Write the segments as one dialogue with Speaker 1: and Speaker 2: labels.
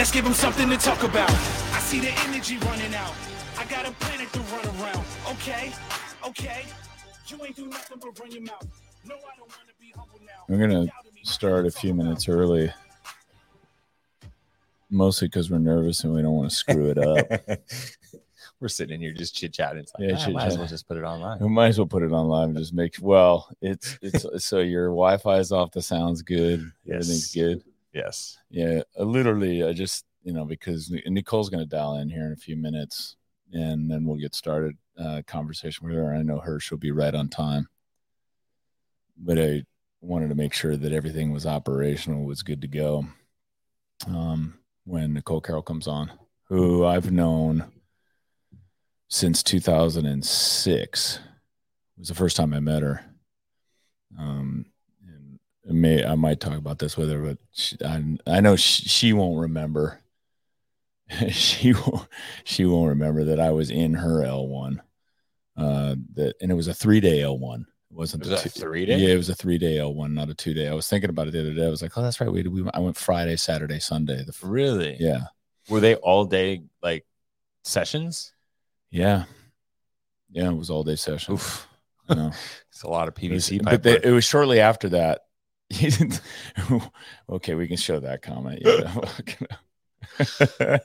Speaker 1: Let's give them something to talk about. I see the energy running out. I got a planet to run around. Okay, okay. You ain't do nothing but run your mouth. No, I don't want to be humble now.
Speaker 2: We're gonna start a few minutes early, mostly because we're nervous and we don't want to screw it up.
Speaker 3: We're sitting here just chit chatting. It's like,
Speaker 2: Yeah,
Speaker 3: "Ah, might as well just put it online.
Speaker 2: we might as well put it online and just make well. It's it's so your Wi-Fi is off. The sound's good. Everything's good.
Speaker 3: Yes.
Speaker 2: Yeah, uh, literally, I just you know because Nicole's going to dial in here in a few minutes, and then we'll get started uh, conversation with her. I know her; she'll be right on time. But I wanted to make sure that everything was operational, was good to go. Um, when Nicole Carroll comes on, who I've known since 2006, it was the first time I met her. Um, may I might talk about this with her, but she, I I know she, she won't remember. she won't she won't remember that I was in her L one. Uh, that and it was a three day L one. It wasn't
Speaker 3: Was
Speaker 2: the
Speaker 3: that a
Speaker 2: two-
Speaker 3: three-day?
Speaker 2: Yeah, it was a three day L one, not a two day. I was thinking about it the other day. I was like, oh, that's right. We we I went Friday, Saturday, Sunday. The
Speaker 3: Really?
Speaker 2: yeah
Speaker 3: Were they all day like sessions?
Speaker 2: yeah yeah. It was all day session.
Speaker 3: Oof.
Speaker 2: I know.
Speaker 3: It's a lot of
Speaker 2: It was-
Speaker 3: PVC
Speaker 2: but they, it was shortly after that. okay, we can show that comment. Yeah,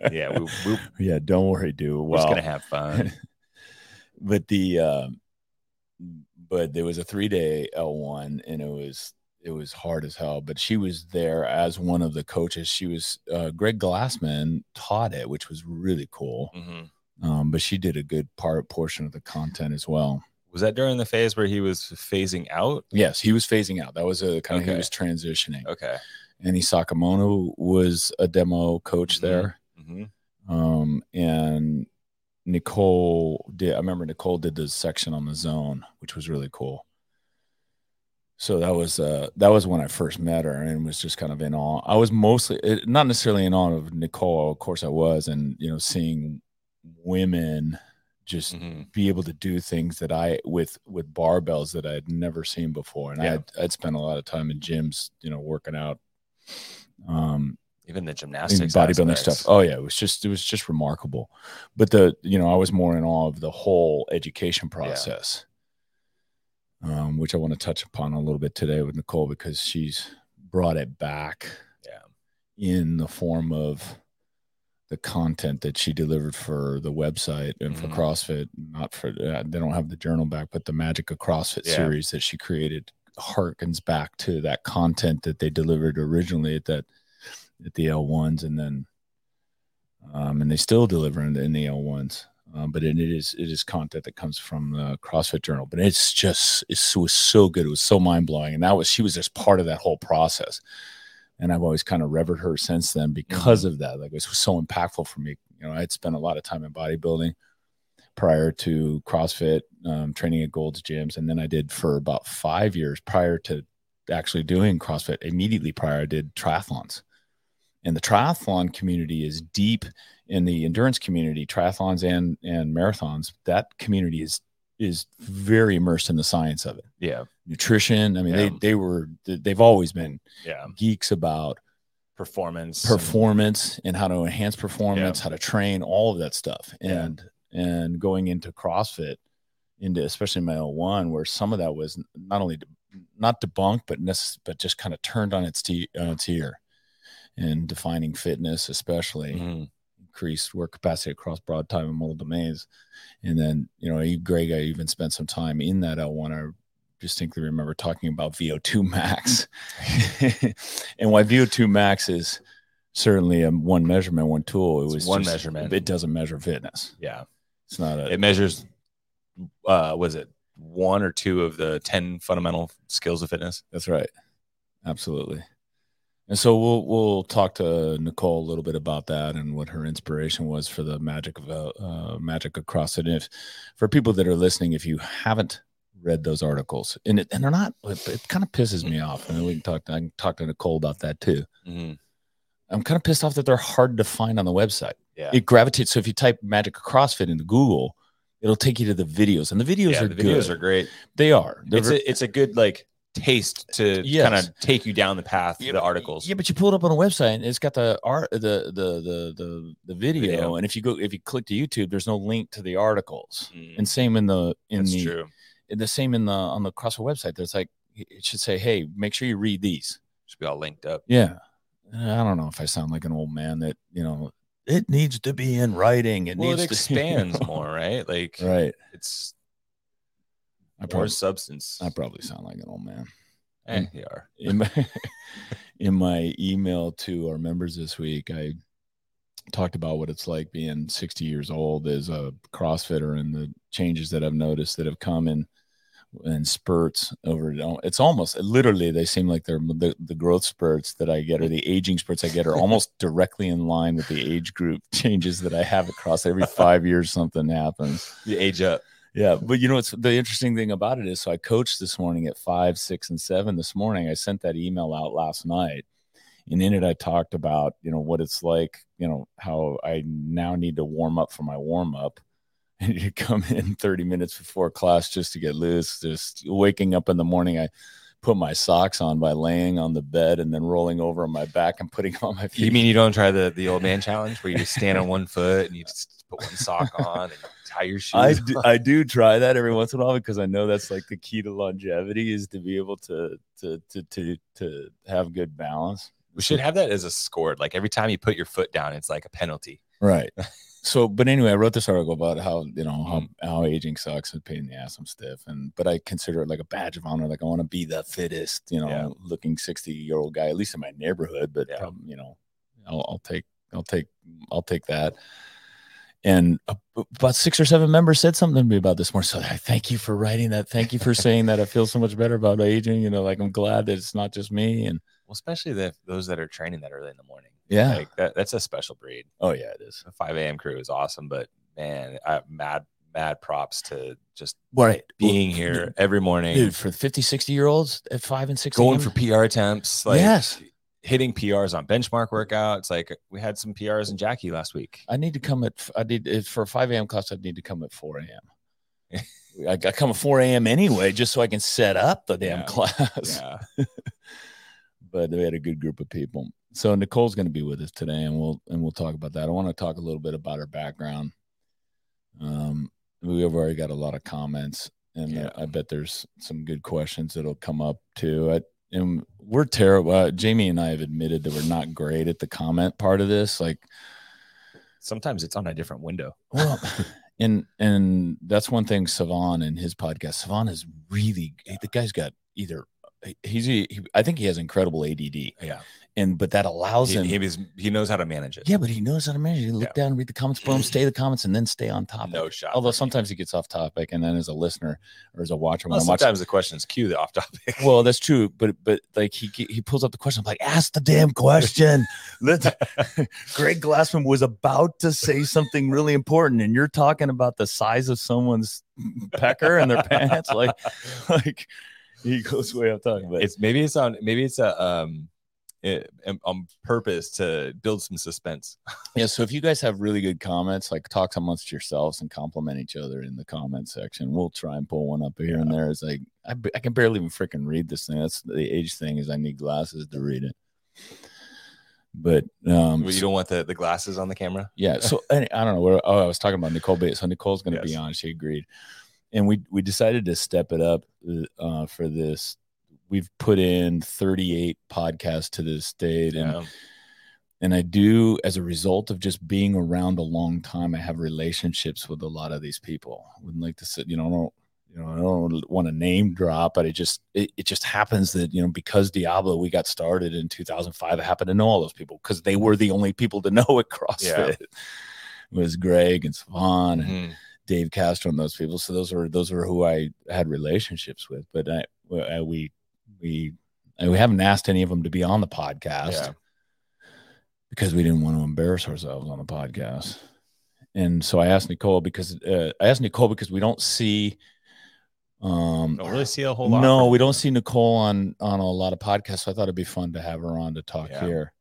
Speaker 3: yeah, we, we
Speaker 2: yeah. Don't worry, dude.
Speaker 3: we're just gonna have fun.
Speaker 2: but the um, but there was a three day L one, and it was it was hard as hell. But she was there as one of the coaches. She was uh, Greg Glassman taught it, which was really cool.
Speaker 3: Mhm.
Speaker 2: Um, but she did a good part portion of the content as well.
Speaker 3: Was that during the phase where he was phasing out?
Speaker 2: Yes, he was phasing out. That was a kind of he was transitioning.
Speaker 3: Okay.
Speaker 2: Annie Sakamoto was a demo coach
Speaker 3: Mhm.
Speaker 2: there.
Speaker 3: hmm
Speaker 2: Um, and Nicole did, I remember Nicole did the section on the zone, which was really cool. So that was, uh, that was when I first met her and was just kind of in awe. I was mostly not necessarily in awe of Nicole. Of course I was. And, you know, seeing women just
Speaker 3: hmm
Speaker 2: be able to do things that I with with barbells that I had never seen before, and
Speaker 3: Yeah.
Speaker 2: I'd, I'd spent a lot of time in gyms, you know, working out, um,
Speaker 3: Even the gymnastics,
Speaker 2: bodybuilding stuff. Oh yeah, it was just it was just remarkable. But the you know I was more in awe of the whole education process, um, which I want to touch upon a little bit today with Nicole because she's brought it back
Speaker 3: Yeah.
Speaker 2: in the form of the content that she delivered for the website and for
Speaker 3: Mhm.
Speaker 2: CrossFit. Not for uh, they don't have the journal back, but the Magic of CrossFit
Speaker 3: Yeah.
Speaker 2: series that she created harkens back to that content that they delivered originally at that at the L ones, and then um, and they still deliver in the, in the L ones. Um, but it, it is it is content that comes from the CrossFit Journal. But it's just it's, it was so good. It was so mind blowing, and that was she was just part of that whole process. And I've always kind of revered her since then because of that. Like it was so impactful for me. You know, I had spent a lot of time in bodybuilding prior to CrossFit, um, training at Gold's gyms, and then I did for about five years prior to actually doing CrossFit. Immediately prior, I did triathlons, and the triathlon community is deep in the endurance community, triathlons and and marathons. That community is is very immersed in the science of it.
Speaker 3: Yeah.
Speaker 2: Nutrition. I mean,
Speaker 3: Yeah.
Speaker 2: they they were they've always been
Speaker 3: Yeah.
Speaker 2: geeks about
Speaker 3: Performance.
Speaker 2: performance and how to enhance performance, how to train, all of that stuff.
Speaker 3: Yeah.
Speaker 2: And and going into CrossFit, into especially my L1, where some of that was not only de- not debunked, but necess- but just kind of turned on its t- on its ear, and defining fitness, especially
Speaker 3: Mhm.
Speaker 2: Increased work capacity across broad time and multiple domains. And then, you know, Greg, I even spent some time in that L1. I distinctly remember talking about VO2 max and why VO2 max is certainly a one measurement, one tool. It
Speaker 3: It's
Speaker 2: was
Speaker 3: one
Speaker 2: just-
Speaker 3: measurement.
Speaker 2: It doesn't measure fitness.
Speaker 3: Yeah.
Speaker 2: It's not a,
Speaker 3: It measures. Uh, was it one or two of the ten fundamental skills of fitness?
Speaker 2: That's right. Absolutely. And so we'll we'll talk to Nicole a little bit about that and what her inspiration was for the magic of uh, uh, magic of CrossFit. And if for people that are listening, if you haven't read those articles, and it, and they're not, it, it kind of pisses me off. And we can talk. I can talk to Nicole about that too.
Speaker 3: Mhm.
Speaker 2: I'm kind of pissed off that they're hard to find on the website.
Speaker 3: Yeah.
Speaker 2: It gravitates. So if you type magic of CrossFit into Google, it'll take you to the videos, and the videos
Speaker 3: yeah.
Speaker 2: are
Speaker 3: The videos
Speaker 2: good.
Speaker 3: are great.
Speaker 2: They are. They're
Speaker 3: It's
Speaker 2: ver-
Speaker 3: a, it's a good like taste to
Speaker 2: Yes.
Speaker 3: kind of take you down the path
Speaker 2: Yeah,
Speaker 3: the articles.
Speaker 2: Yeah, but you pull it up on a website and it's got the art, the the the the the video,
Speaker 3: Video.
Speaker 2: and if you go if you click to YouTube, there's no link to the articles.
Speaker 3: Mm,
Speaker 2: And same in the in
Speaker 3: that's
Speaker 2: the
Speaker 3: true.
Speaker 2: the same in the on the CrossFit website. There's like it should say, hey, make sure you read these.
Speaker 3: Should be all linked up.
Speaker 2: Yeah, I don't know if I sound like an old man that you know it needs to be in writing. It
Speaker 3: well,
Speaker 2: needs
Speaker 3: it
Speaker 2: to
Speaker 3: expands more, right? Like
Speaker 2: Right.
Speaker 3: it's
Speaker 2: I probably
Speaker 3: substance.
Speaker 2: I probably sound like an old man.
Speaker 3: Eh, you are.
Speaker 2: in my in my email to our members this week, I talked about what it's like being 60 years old as a CrossFitter and the changes that I've noticed that have come in in spurts over it's almost literally they seem like they're the, the growth spurts that I get or the aging spurts I get are almost directly in line with the age group changes that I have across every five years something happens.
Speaker 3: You age up.
Speaker 2: Yeah, but you know what's the interesting thing about it is so I coached this morning at five, six, and seven this morning. I sent that email out last night. And in it I talked about, you know, what it's like, you know, how I now need to warm up for my warm up. And you come in 30 minutes before class just to get loose. Just waking up in the morning, I put my socks on by laying on the bed and then rolling over on my back and putting on my feet.
Speaker 3: You mean you don't try the the old man challenge where you just stand on one foot and you just put one sock on and tie your shoes?
Speaker 2: I do, I do try that every once in a while because I know that's like the key to longevity is to be able to to to to to have good balance.
Speaker 3: we should have that as a score. Like every time you put your foot down, it's like a penalty.
Speaker 2: Right. So, but anyway, I wrote this article about how you know how,
Speaker 3: Mm.
Speaker 2: how aging sucks and pain in the ass. I'm stiff, and but I consider it like a badge of honor. Like I want to be the fittest, you know,
Speaker 3: Yeah.
Speaker 2: looking 60 year old guy, at least in my neighborhood. But
Speaker 3: Yeah.
Speaker 2: prob- you know, I'll, I'll take I'll take I'll take that. And about six or seven members said something to me about this morning. So I thank you for writing that. Thank you for saying that. I feel so much better about aging. You know, like I'm glad that it's not just me. And
Speaker 3: Well, especially the those that are training that early in the morning.
Speaker 2: Yeah,
Speaker 3: Like that, that's a special breed.
Speaker 2: oh yeah, it is.
Speaker 3: The 5 a.m. crew is awesome, but man, I mad mad props to just
Speaker 2: Right,
Speaker 3: being here every morning,
Speaker 2: dude. For 50, 60 year olds at five and six,
Speaker 3: going
Speaker 2: a.m.,
Speaker 3: for PR attempts, like
Speaker 2: yes.
Speaker 3: hitting PRs on benchmark workouts. Like we had some PRs in Jackie last week.
Speaker 2: I need to come at I need for a five a.m. class. I need to come at four a.m. I, I come at four a.m. anyway, just so I can set up the damn
Speaker 3: Yeah.
Speaker 2: class.
Speaker 3: Yeah.
Speaker 2: But we had a good group of people. So Nicole's going to be with us today, and we'll and we'll talk about that. I want to talk a little bit about her background. Um, we have already got a lot of comments, and
Speaker 3: Yeah.
Speaker 2: I bet there's some good questions that'll come up too. I, and we're terrible. Uh, Jamie and I have admitted that we're not great at the comment part of this. Like,
Speaker 3: Sometimes it's on a different window.
Speaker 2: well, and and that's one thing. Sevan and his podcast. Sevan is really the guy's got either he's he, I think he has incredible ADD,
Speaker 3: Yeah.
Speaker 2: and but that allows
Speaker 3: He,
Speaker 2: him.
Speaker 3: he, he knows how to manage it.
Speaker 2: yeah, but he knows how to manage. it. He look down, read the comments, boom, stay the comments, and then stay on top.
Speaker 3: No shot.
Speaker 2: Although sometimes he gets off topic, and then as a listener or as a watcher, when
Speaker 3: Well,
Speaker 2: watching,
Speaker 3: sometimes the questions cue the off topic.
Speaker 2: well, that's true, but but like he he pulls up the question. I'm like, ask the damn question. Let Greg Glassman was about to say something really important, and you're talking about the size of someone's pecker and their pants. Like, like he goes way off talking. But
Speaker 3: it's maybe it's on maybe it's a um it, um, on purpose to build some suspense.
Speaker 2: yeah, so if you guys have really good comments, like talk amongst yourselves and compliment each other in the comment section. We'll try and pull one up here and there. It's like I, b- I can barely even freaking read this thing. That's the age thing is I need glasses to read it. But um,
Speaker 3: Well, you don't want the, the glasses on the camera.
Speaker 2: yeah so and i don't know where oh i was talking about nicole bates so nicole's going to be on she agreed and we we decided to step it up uh, for this we've put in 38 podcasts to this date and
Speaker 3: Yeah.
Speaker 2: and i do as a result of just being around a long time i have relationships with a lot of these people wouldn't like to sit you know I don't you know i don't want to name drop but it just it, it just happens that you know because diablo we got started in 2005 i happen to know all those people because they were the only people to know at crossfit it was greg and Sevan and
Speaker 3: Mhm.
Speaker 2: Dave Castro and those people. So those are those are who I had relationships with. But I, I we we I, we haven't asked any of them to be on the podcast
Speaker 3: Yeah.
Speaker 2: because we didn't want to embarrass ourselves on the podcast. And so I asked Nicole because uh, I asked Nicole because we don't see. Um,
Speaker 3: Don't really see a whole lot.
Speaker 2: no, we don't see Nicole on on a lot of podcasts. So I thought it'd be fun to have her on to talk
Speaker 3: Yeah.
Speaker 2: here.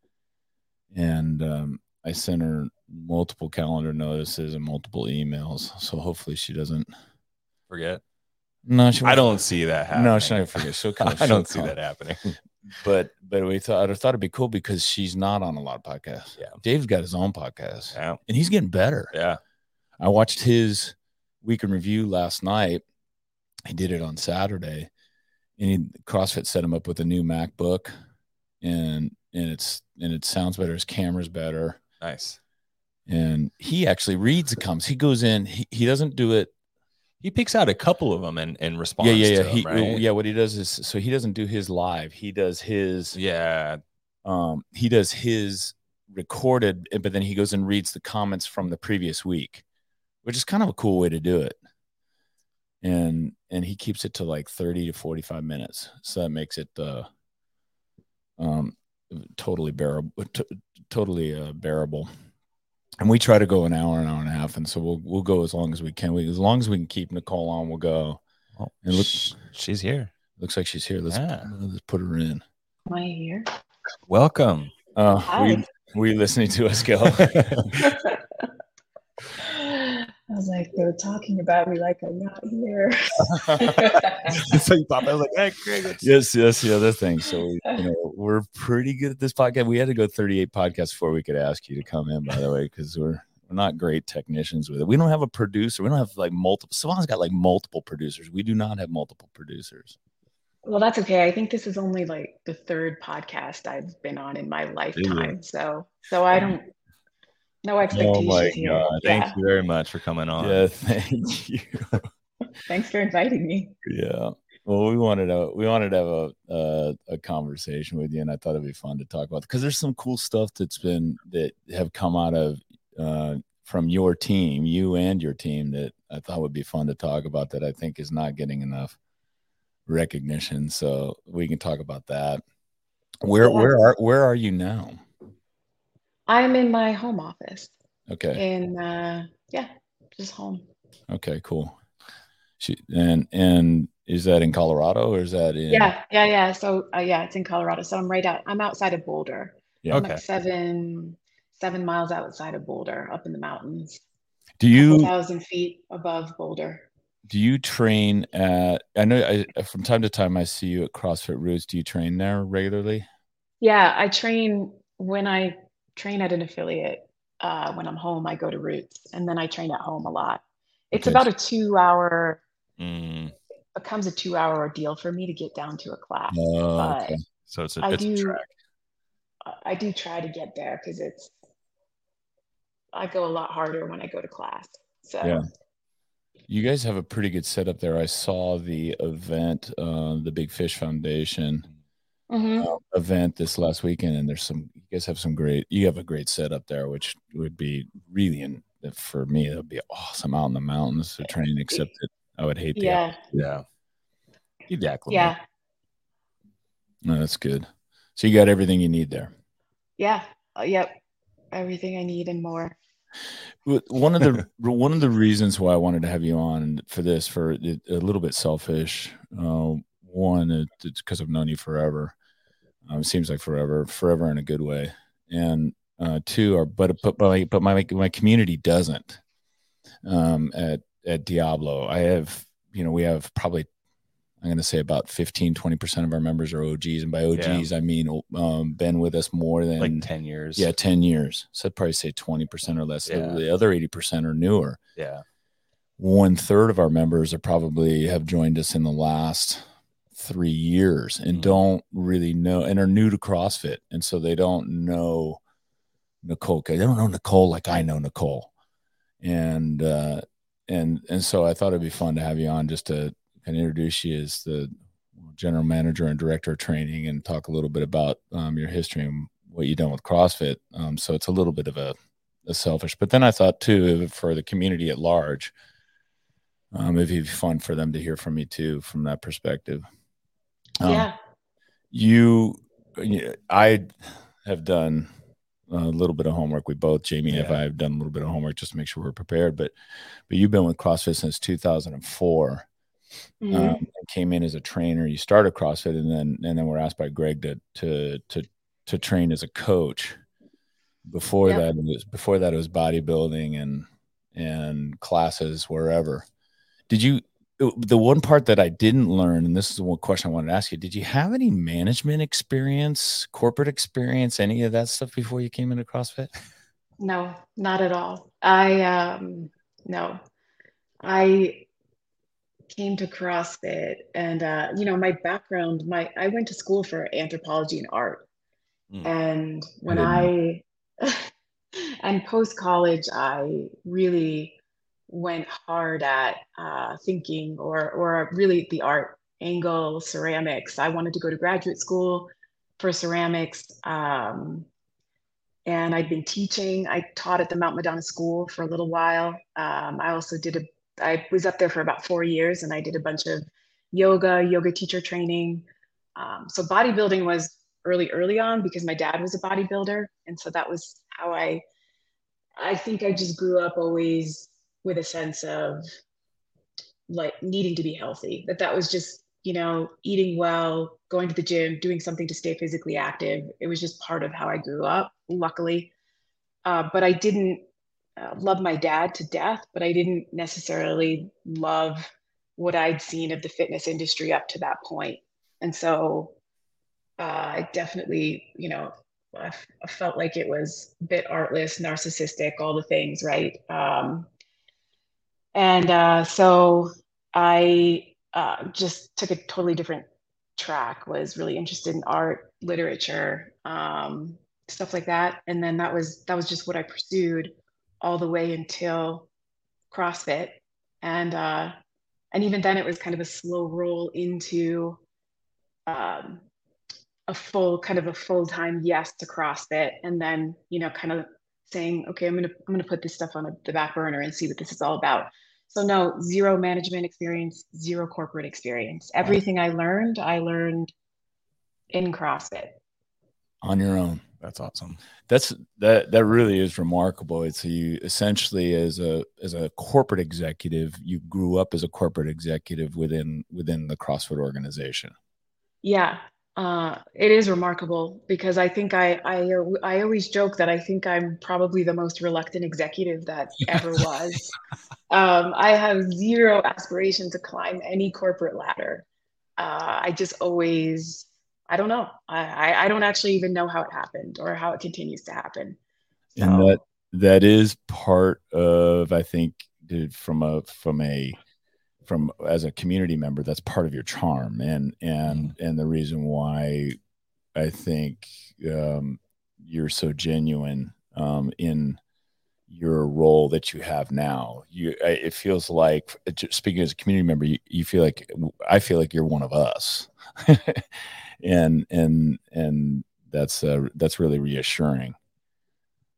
Speaker 2: And um, I sent her multiple calendar notices and multiple emails. So hopefully she doesn't
Speaker 3: forget.
Speaker 2: No, she
Speaker 3: I don't see that happening.
Speaker 2: No, she's not gonna forget. She'll come.
Speaker 3: I don't see that happening.
Speaker 2: But but we thought I thought it'd be cool because she's not on a lot of podcasts.
Speaker 3: Yeah.
Speaker 2: Dave's got his own podcast,
Speaker 3: Yeah.
Speaker 2: and he's getting better.
Speaker 3: Yeah.
Speaker 2: I watched his week in review last night. He did it on Saturday, and he, CrossFit set him up with a new MacBook, and and it's and it sounds better. His camera's better,
Speaker 3: Nice.
Speaker 2: and he actually reads the comments. He goes in. He, he doesn't do it.
Speaker 3: He picks out a couple of them and, and responds.
Speaker 2: Yeah, yeah, yeah. He
Speaker 3: right?
Speaker 2: yeah. What he does is so he doesn't do his live. He does his
Speaker 3: Yeah.
Speaker 2: um he does his recorded, but then he goes and reads the comments from the previous week, which is kind of a cool way to do it. And and he keeps it to like 30 to 45 minutes. So that makes it uh um totally bearable t- totally uh, bearable. And we try to go an hour, an hour and a half, and so we'll we'll go as long as we can. We as long as we can keep Nicole on, we'll go.
Speaker 3: Well,
Speaker 2: And look-
Speaker 3: she's here.
Speaker 2: Looks like she's here. Let's
Speaker 3: Yeah.
Speaker 2: let's put her in.
Speaker 4: Am I here?
Speaker 3: Welcome.
Speaker 2: Uh,
Speaker 4: Hi.
Speaker 2: we were you listening to us go?
Speaker 4: I was like, they're talking about me like I'm not here.
Speaker 3: so you pop. I was like, hey, Greg. it's-
Speaker 2: yes, yes, the other thing. So we, you know, we're pretty good at this podcast. We had to go 38 podcasts before we could ask you to come in, by the way, because we're we're not great technicians with it. We don't have a producer. We don't have like multiple. Sevan's got like multiple producers. We do not have multiple producers.
Speaker 4: well, that's okay. I think this is only like the third podcast I've been on in my lifetime. So, so I don't, no expectations
Speaker 2: my
Speaker 4: here.
Speaker 2: God.
Speaker 3: Thank
Speaker 4: Yeah.
Speaker 3: you very much for coming on.
Speaker 2: Yeah, thank you.
Speaker 4: Thanks for inviting me.
Speaker 2: Yeah. Well, we wanted to we wanted to have a a, a conversation with you, and I thought it'd be fun to talk about because there's some cool stuff that's been that have come out of uh, from your team, you and your team, that I thought would be fun to talk about. That I think is not getting enough recognition. So we can talk about that. Where where are where are you now?
Speaker 4: I'm in my home office
Speaker 2: Okay.
Speaker 4: in, uh, yeah, just home.
Speaker 2: Okay. Cool. She, and and is that in Colorado or is that in?
Speaker 4: Yeah, yeah, yeah. So, uh, yeah, it's in Colorado. So I'm right out, I'm outside of Boulder.
Speaker 2: Yeah.
Speaker 4: I'm
Speaker 3: Okay.
Speaker 4: like seven, seven miles outside of Boulder, up in the mountains,
Speaker 2: Do you
Speaker 4: thousand feet above Boulder.
Speaker 2: Do you train at? I know I, from time to time I see you at CrossFit Roots. Do you train there regularly?
Speaker 4: Yeah, I train when I train at an affiliate. Uh, when I'm home, I go to Roots, and then I train at home a lot. It's
Speaker 2: Okay.
Speaker 4: about a two-hour,
Speaker 3: Mm,
Speaker 4: becomes a two-hour ordeal for me to get down to a class.
Speaker 2: Oh,
Speaker 4: But
Speaker 2: okay.
Speaker 3: so it's a,
Speaker 4: I
Speaker 3: it's
Speaker 4: do,
Speaker 3: track.
Speaker 4: I do try to get there because it's, I go a lot harder when I go to class. So
Speaker 2: Yeah. You guys have a pretty good setup there. I saw the event, uh, the Big Fish Foundation
Speaker 4: Mhm.
Speaker 2: uh, event this last weekend, and there's some. You guys have some great. You have a great setup there, which would be really in for me. That would be awesome out in the mountains to train. Except that I would hate the.
Speaker 4: yeah,
Speaker 3: Yeah. You'd acclimate.
Speaker 4: yeah,
Speaker 2: No, that's good. So you got everything you need there.
Speaker 4: yeah, Uh, yep. Everything I need and more.
Speaker 2: One of the one of the reasons why I wanted to have you on for this, for a little bit selfish. Uh, one, it's because I've known you forever. Um, it seems like forever, forever in a good way. And uh, two, are but but my but my my community doesn't. Um, at at Diablo, I have you know we have probably I'm going to say about 15 20 percent of our members are OGs, and by OGs I mean um, been with us more than
Speaker 3: Like 10 years.
Speaker 2: yeah, 10 years. So I'd probably say 20% or less. The-
Speaker 3: Yeah.
Speaker 2: The other 80% are newer.
Speaker 3: Yeah.
Speaker 2: One third of our members are probably have joined us in the last three years and
Speaker 3: Mhm.
Speaker 2: don't really know and are new to CrossFit. And so they don't know Nicole. They don't know Nicole like I know Nicole. And, uh, and, and so I thought it'd be fun to have you on just to kind of introduce you as the general manager and director of training and talk a little bit about um, your history and what you've done with CrossFit. Um, so it's a little bit of a, a selfish, but then I thought too, for the community at large, um, it'd be fun for them to hear from me too, from that perspective. Um,
Speaker 4: yeah,
Speaker 2: You, I have done a little bit of homework. We both, Jamie and I, have done a little bit of homework just to make sure we're prepared. But, but you've been with CrossFit since 2004
Speaker 4: Mhm.
Speaker 2: um, came in as a trainer. You started CrossFit, and then and then we're asked by Greg to to to to train as a coach. Before
Speaker 4: Yep.
Speaker 2: that, it was before that it was bodybuilding and and classes wherever. Did you the one part that I didn't learn, and this is the one question I wanted to ask you: Did you have any management experience, corporate experience, any of that stuff before you came into CrossFit?
Speaker 4: No, not at all. I um no. I came to CrossFit and uh, you know, my background, my I went to school for anthropology and art. Mm. And when I, I and post college, I really went hard at uh, thinking or or really the art angle, ceramics. I wanted to go to graduate school for ceramics. Um, and I'd been teaching. I taught at the Mount Madonna School for a little while. Um, I also did a, I was up there for about four years and I did a bunch of yoga, yoga teacher training. Um, so bodybuilding was early, early on because my dad was a bodybuilder. And so that was how I, I think I just grew up always with a sense of like needing to be healthy, that that was just, you know, eating well, going to the gym, doing something to stay physically active. It was just part of how I grew up, luckily. Uh, but I didn't uh, love my dad to death, but I didn't necessarily love what I'd seen of the fitness industry up to that point. And so uh, I definitely, you know, I, f- I felt like it was a bit artless, narcissistic, all the things, right? Um, and uh, so I uh, just took a totally different track. Was really interested in art, literature, um, stuff like that. And then that was that was just what I pursued all the way until CrossFit, and uh, and even then it was kind of a slow roll into um, a full kind of a full time yes to CrossFit, and then you know kind of saying, okay, I'm gonna I'm gonna put this stuff on the back burner and see what this is all about. So no, zero management experience, zero corporate experience. Everything I learned, I learned in CrossFit.
Speaker 2: On your own.
Speaker 3: That's awesome.
Speaker 2: That's that that really is remarkable. It's you essentially as a as a corporate executive, you grew up as a corporate executive within within the CrossFit organization.
Speaker 4: Yeah, uh, it is remarkable because I think I, I I always joke that I think I'm probably the most reluctant executive that ever was. um, I have zero aspiration to climb any corporate ladder. Uh, I just always I don't know. I, I don't actually even know how it happened or how it continues to happen.
Speaker 2: So. And that that is part of I think from a from a from as a community member that's part of your charm. And and mm-hmm. and the reason why i think um, you're so genuine um, in your role that you have now you it feels like speaking as a community member you, you feel like i feel like you're one of us. And and and that's uh, that's really reassuring.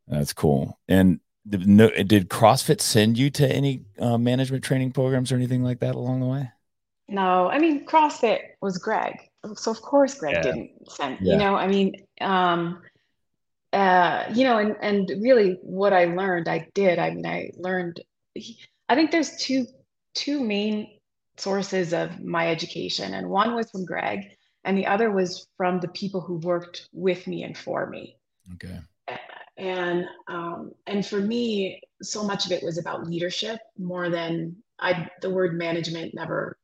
Speaker 2: That's cool. And no, did CrossFit send you to any uh, management training programs or anything like that along the way?
Speaker 4: No, I mean CrossFit was Greg, so of course Greg yeah. didn't send. Yeah. You know, I mean, um, uh, you know, and and really, what I learned, I did. I mean, I learned. I think there's two two main sources of my education, and one was from Greg, and the other was from the people who worked with me and for me.
Speaker 2: Okay
Speaker 4: and um, and for me so much of it was about leadership more than i the word management never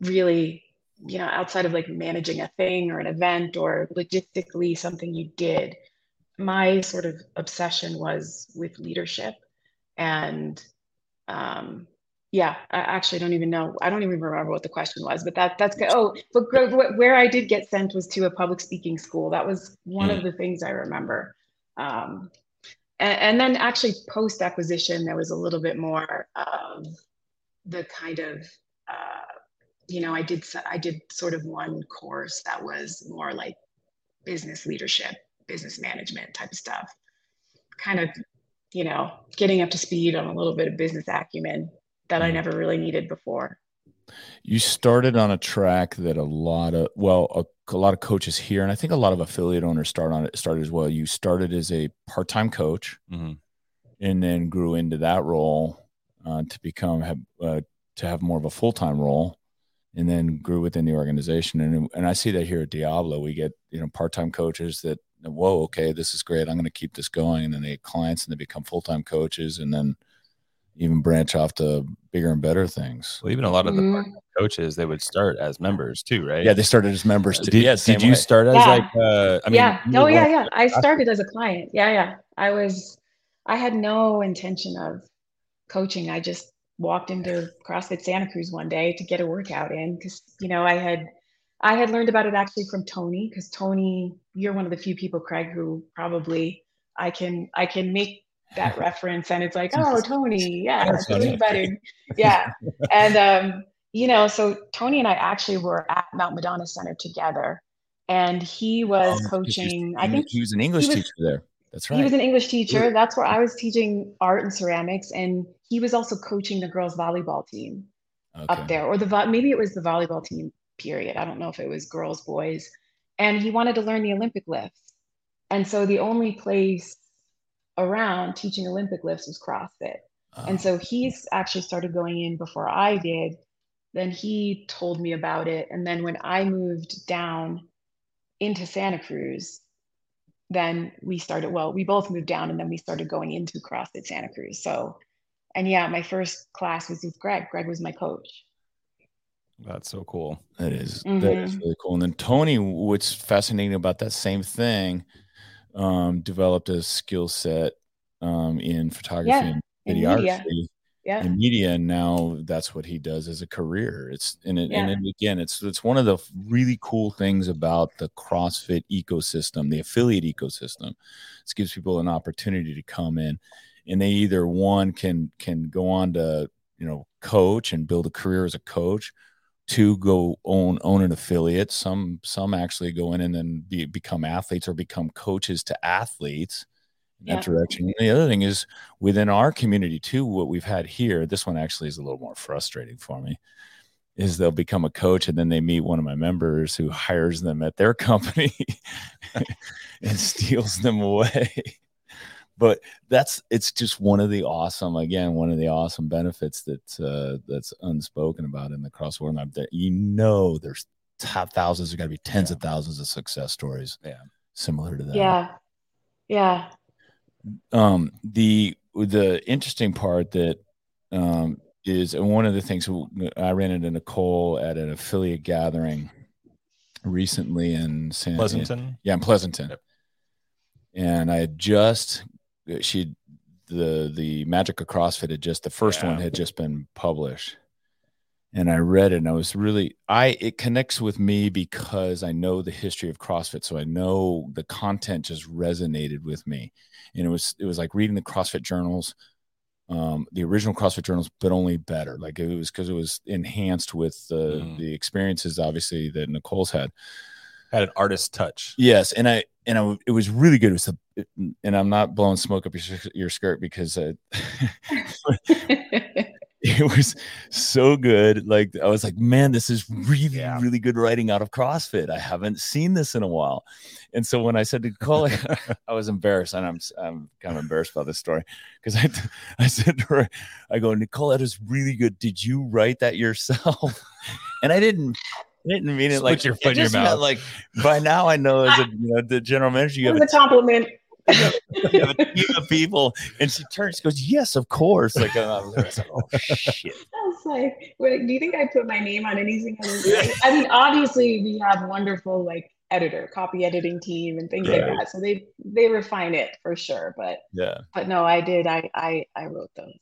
Speaker 4: really you know outside of like managing a thing or an event or logistically something you did. My sort of obsession was with leadership and um, yeah i actually don't even know. I don't even remember what the question was but that that's good. Oh but where i did get sent was to a public speaking school. That was one mm. of the things i remember. Um, and, and, then actually post acquisition there was a little bit more of the kind of uh, you know i did i did sort of one course that was more like business leadership business management type of stuff. Kind of you know getting up to speed on a little bit of business acumen that I mm-hmm. never really needed before.
Speaker 2: You started on a track that a lot of well, a, a, lot of coaches here, and I think a lot of affiliate owners start on it. Started as well. You started as a part-time coach, mm-hmm. and then grew into that role uh, to become have, uh, to have more of a full-time role, and then grew within the organization. And and I see that here at Diablo, we get you know part-time coaches that whoa, okay, this is great. I'm going to keep this going, and then they get clients and they become full-time coaches, and then even branch off to bigger and better things.
Speaker 3: Well, even a lot of the
Speaker 4: Mhm.
Speaker 3: coaches they would start as members too, right?
Speaker 2: Yeah, they started as members.
Speaker 3: Did,
Speaker 2: Too. yeah,
Speaker 3: did you
Speaker 2: way.
Speaker 3: start as
Speaker 4: Yeah.
Speaker 3: like? Uh, I mean,
Speaker 4: yeah.
Speaker 3: you
Speaker 4: Oh, yeah, yeah. I started as a client. Yeah, yeah. I was, I had no intention of coaching. I just walked into CrossFit Santa Cruz one day to get a workout in because, you know, I had, I had learned about it actually from Tony because Tony, you're one of the few people, Craig, who probably I can, I can make that reference and it's like, oh, Tony, yeah,
Speaker 2: Tony.
Speaker 4: it. Yeah. And, um, you know, so Tony and I actually were at Mount Madonna Center together and he was
Speaker 2: was
Speaker 4: coaching, I think
Speaker 2: he was an English
Speaker 4: was-
Speaker 2: teacher there. That's right.
Speaker 4: he was an English teacher. That's where I was teaching art and ceramics, and he was also coaching the girls volleyball team
Speaker 2: Okay.
Speaker 4: up there, or the vo- maybe it was the volleyball team. Period. I don't know if it was girls, boys, and he wanted to learn the Olympic lifts, and so the only place around teaching Olympic lifts was CrossFit, ah, and
Speaker 2: Oh,
Speaker 4: so he's actually started going in before I did. Then he told me about it, and then when I moved down into Santa Cruz, then we started, well, we both moved down and then we started going into CrossFit Santa Cruz. So, and yeah, my first class was with Greg. Greg was my coach.
Speaker 3: That's so cool.
Speaker 2: That is that mm-hmm.
Speaker 4: is
Speaker 2: really cool. And then Tony, what's fascinating about that same thing, um, developed a skill set um, in photography
Speaker 4: Yeah,
Speaker 2: and videography.
Speaker 4: Yeah.
Speaker 2: and media. And now that's what he does as a career. It's and it, and it, again, it's it's one of the really cool things about the CrossFit ecosystem, the affiliate ecosystem. It gives people an opportunity to come in, and they either one can can go on to you know coach and build a career as a coach two go own own an affiliate. Some some actually go in and then be, become athletes or become coaches to athletes. In that direction. And the other thing is within our community too what we've had here this one actually is a little more frustrating for me is they'll become a coach and then they meet one of my members who hires them at their company and steals them away but that's it's just one of the awesome again one of the awesome benefits that uh, that's unspoken about in the crossword map that you know there's top thousands there's got to be tens of thousands of success stories
Speaker 3: Yeah.
Speaker 2: similar to that
Speaker 4: Yeah. Yeah.
Speaker 2: um the the interesting part that um is and one of the things i ran into nicole at an affiliate gathering recently in san
Speaker 3: Pleasanton.
Speaker 2: yeah in pleasanton
Speaker 3: Yep.
Speaker 2: and i had just she the the magic of crossfit had just the first one had just been published. And i read it and i was really i it connects with me because i know the history of crossfit. So i know the content just resonated with me. And it was it was like reading the crossfit journals um the original crossfit journals but only better. Like it was because it was enhanced with the
Speaker 3: Mm.
Speaker 2: the experiences obviously that nicole's had
Speaker 3: Had an artist touch.
Speaker 2: Yes, and I and I, it was really good. It was a, and I'm not blowing smoke up your your skirt because uh, it was so good. Like I was like, man, this is really
Speaker 3: Yeah.
Speaker 2: really good writing out of CrossFit. I haven't seen this in a while, and so when I said to Nicole, I was embarrassed, and I'm I'm kind of embarrassed about this story because I I said to her, I go, Nicole, that is really good. Did you write that yourself? And I didn't. I didn't mean it like
Speaker 3: put your
Speaker 2: it
Speaker 3: foot in your mouth.
Speaker 2: Like by now, I know as a you know the general manager, you
Speaker 4: It
Speaker 2: have a
Speaker 4: a compliment.
Speaker 2: you have a team of people, and she turns, she goes, "Yes, of course." Like I was like, "Oh shit!"
Speaker 4: I was like, wait, do you think I put my name on anything? I was like- I mean, obviously we have wonderful like editor, copy editing team and things like that. So they they refine it for sure. But
Speaker 2: Yeah,
Speaker 4: but no, I did. I I I wrote those.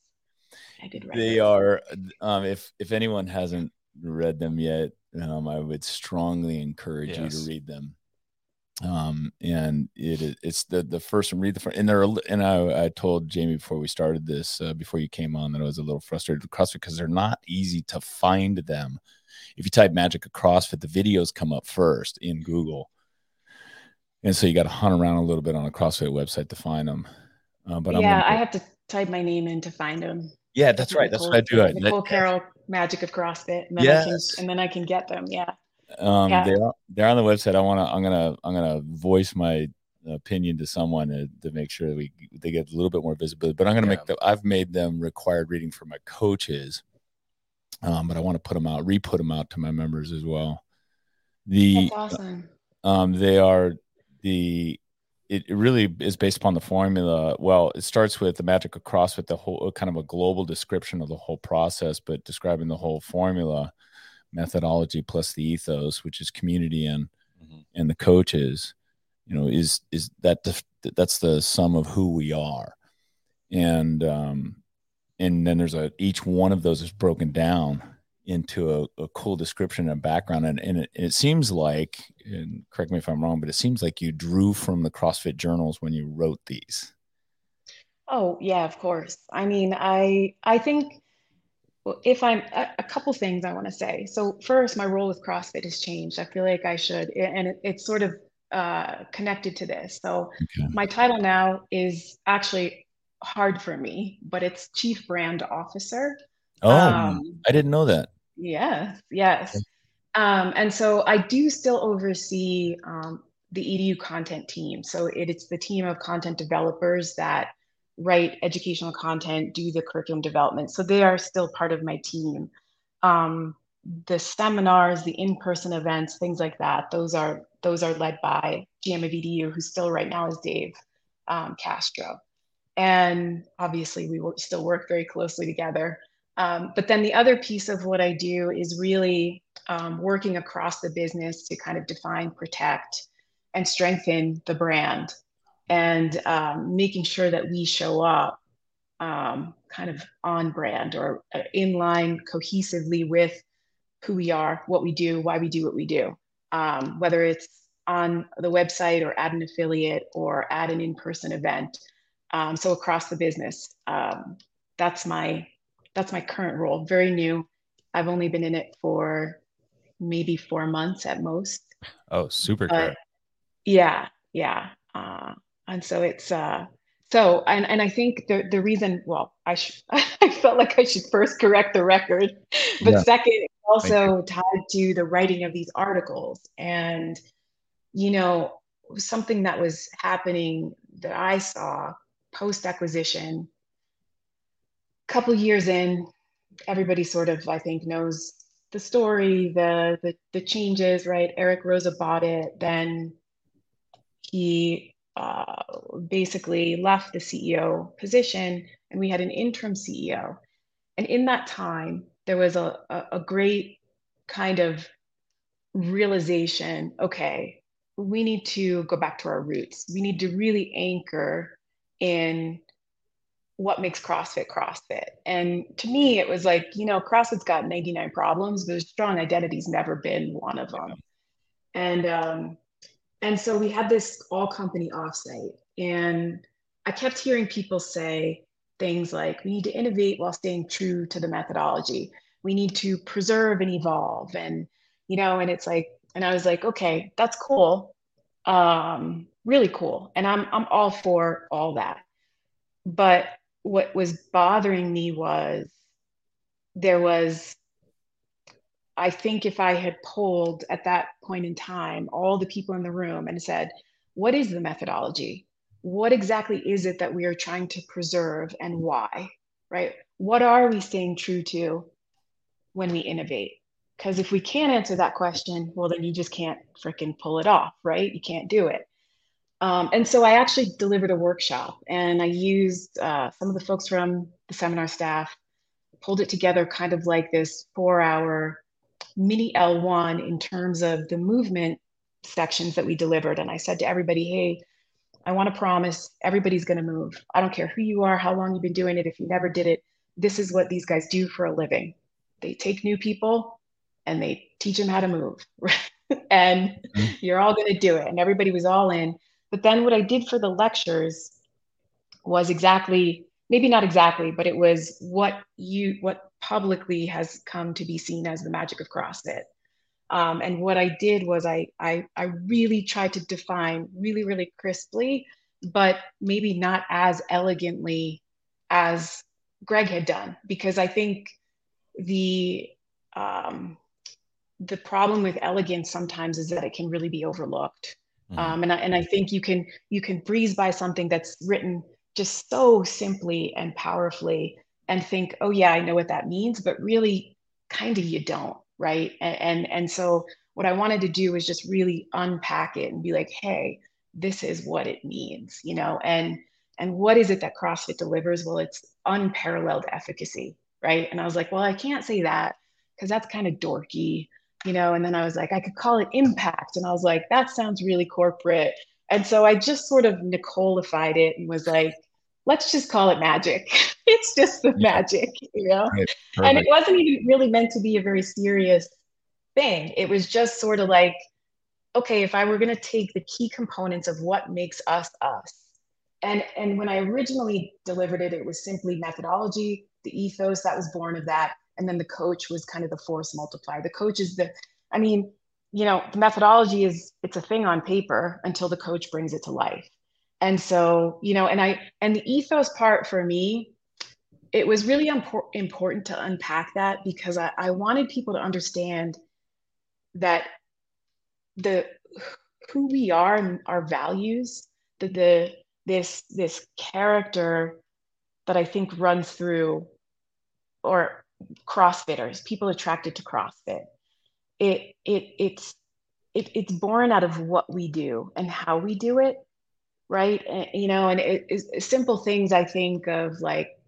Speaker 4: I did write
Speaker 2: they
Speaker 4: those.
Speaker 2: are. Um, if if anyone hasn't read them yet, um, I would strongly encourage you to read them. Um, and it is- it's the the first one. Read the first, and they're and I I told Jamie before we started this, uh, before you came on, that I was a little frustrated with CrossFit because they're not easy to find them. If you type Magic of CrossFit, the videos come up first in Google, and so you got to hunt around a little bit on a CrossFit website to find them. Uh, but I'm
Speaker 4: yeah,
Speaker 2: gonna-
Speaker 4: I have to type my name in to find them.
Speaker 2: Yeah, that's right. That's what I do. I,
Speaker 4: Nicole
Speaker 2: that-
Speaker 4: Carroll, Magic of CrossFit, and then I can and then I can get them. Yeah.
Speaker 2: um
Speaker 4: Yeah.
Speaker 2: they're they're on the website i want to i'm gonna i'm gonna voice my opinion to someone to, to make sure that we they get a little bit more visibility but i'm gonna make
Speaker 3: Yeah.
Speaker 2: the i've made them required reading for my coaches um but i want to put them out re-put them out to my members as well the
Speaker 4: That's awesome.
Speaker 2: um they are the it really is based upon the formula. Well, it starts with the magic of CrossFit, the whole kind of a global description of the whole process, but describing the whole formula, methodology plus the ethos, which is community and mm-hmm. and the coaches, you know, is is that the, that's the sum of who we are, and um, and then there's a each one of those is broken down into a, a cool description and background and, and it, it, seems like and correct me if i'm wrong but it seems like you drew from the crossfit journals when you wrote these.
Speaker 4: Oh yeah of course. I mean i i think if i'm a, a couple things i want to say. So first my role with crossfit has changed. I feel like i should and it, it's sort of uh, connected to this. So okay. my title now is actually hard for me but it's chief brand officer.
Speaker 2: Oh um, i didn't know that
Speaker 4: Yes, yes. Um, and so I do still oversee um, the EDU content team. So it, it's the team of content developers that write educational content, do the curriculum development. So they are still part of my team. Um, the seminars, the in-person events, things like that, those are those are led by GM of EDU, who still right now is Dave um, Castro. And obviously, we still work very closely together. Um, but then the other piece of what I do is really um, working across the business to kind of define, protect, and strengthen the brand and um, making sure that we show up um, kind of on brand or uh, in line cohesively with who we are, what we do, why we do what we do, um, whether it's on the website or at an affiliate or at an in-person event. Um, so across the business, that's my that's my current role, very new. I've only been in it for maybe four months at most.
Speaker 3: Oh, super but,
Speaker 4: Yeah, yeah. Uh, and so it's uh so and, and I think the the reason well I sh- I felt like I should first correct the record, but yeah. second also tied to the writing of these articles and you know something that was happening that I saw post acquisition couple years in, everybody sort of, I think, knows the story, the the, the changes, right? Eric Roza bought it, then he uh, basically left the CEO position, and we had an interim CEO. And in that time, there was a, a, a great kind of realization okay, we need to go back to our roots. We need to really anchor in what makes CrossFit CrossFit. And to me, it was like, you know, CrossFit's got 99 problems, but a strong identity's never been one of them. And um, and so we had this all company offsite, and I kept hearing people say things like, we need to innovate while staying true to the methodology. We need to preserve and evolve, and you know, and it's like, and I was like, okay, that's cool, um, really cool, and I'm I'm all for all that. But what was bothering me was there was I think if I had polled at that point in time all the people in the room and said, what is the methodology? What exactly is it that we are trying to preserve and why? Right? What are we staying true to when we innovate? Because if we can't answer that question, well, then you just can't freaking pull it off, right? You can't do it. Um, and so I actually delivered a workshop and I used uh, some of the folks from the seminar staff, pulled it together kind of like this four hour mini L1 in terms of the movement sections that we delivered. And I said to everybody, hey, I want to promise everybody's going to move. I don't care who you are, how long you've been doing it, if you never did it. This is what these guys do for a living. They take new people and they teach them how to move. and mm-hmm. you're all going to do it. And everybody was all in. But then what I did for the lectures was exactly, maybe not exactly, but it was what you, what publicly has come to be seen as the magic of CrossFit. Um, and what I did was I, I, I really tried to define really, really crisply, but maybe not as elegantly as Greg had done, because I think the, um, the problem with elegance sometimes is that it can really be overlooked. Mm-hmm. Um, and I, and I think you can you can breeze by something that's written just so simply and powerfully and think, oh yeah, I know what that means, but really, kind of you don't, right? And, and and so what I wanted to do was just really unpack it and be like, hey, this is what it means, you know, and and what is it that CrossFit delivers? Well, it's unparalleled efficacy, right? And I was like, well, I can't say that because that's kind of dorky, you know. And then I was like, I could call it impact, and I was like, that sounds really corporate. And so I just sort of Nicolified it and was like, let's just call it magic. it's just the yeah. magic, you know? Right. And it wasn't even really meant to be a very serious thing. It was just sort of like, okay, if I were going to take the key components of what makes us us, and and when I originally delivered it, it was simply methodology, the ethos that was born of that, and then the coach was kind of the force multiplier. The coach is the, I mean, you know, the methodology is it's a thing on paper until the coach brings it to life. And so, you know, and I and the ethos part for me, it was really impor- important to unpack that because I, I wanted people to understand that the who we are and our values, that the this this character that I think runs through or CrossFitters, people attracted to CrossFit. It it it's it, it's born out of what we do and how we do it right? And, you know and it is simple things i think of like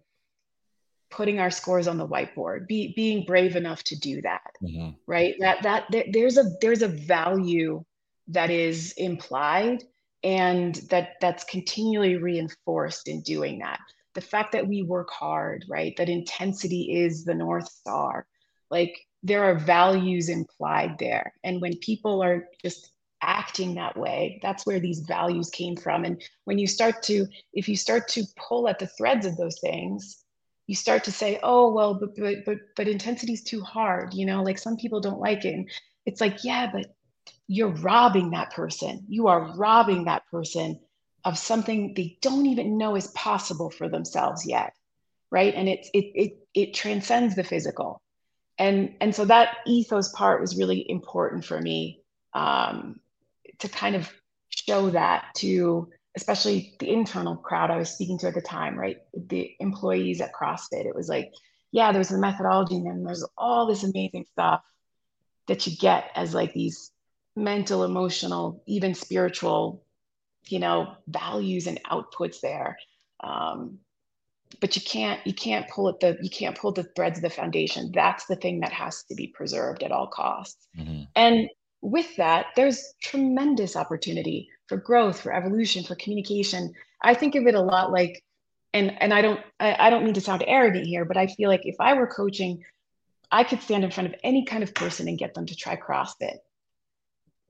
Speaker 4: putting our scores on the whiteboard be, being brave enough to do that mm-hmm. right? That that there's a there's a value that is implied and that that's continually reinforced in doing that the fact that we work hard right that intensity is the north star like there are values implied there. And when people are just acting that way, that's where these values came from. And when you start to, if you start to pull at the threads of those things, you start to say, oh, well, but, but, but, but intensity is too hard. You know, like some people don't like it. And it's like, yeah, but you're robbing that person. You are robbing that person of something they don't even know is possible for themselves yet. Right. And it's, it, it, it transcends the physical and and so that ethos part was really important for me um, to kind of show that to especially the internal crowd I was speaking to at the time, right? The employees at CrossFit. It was like, yeah, there's a methodology and then there's all this amazing stuff that you get as like these mental, emotional, even spiritual, you know, values and outputs there. Um, but you can't you can't pull at the you can't pull the threads of the foundation that's the thing that has to be preserved at all costs mm-hmm. and with that there's tremendous opportunity for growth for evolution for communication i think of it a lot like and and i don't I, I don't mean to sound arrogant here but i feel like if i were coaching i could stand in front of any kind of person and get them to try crossfit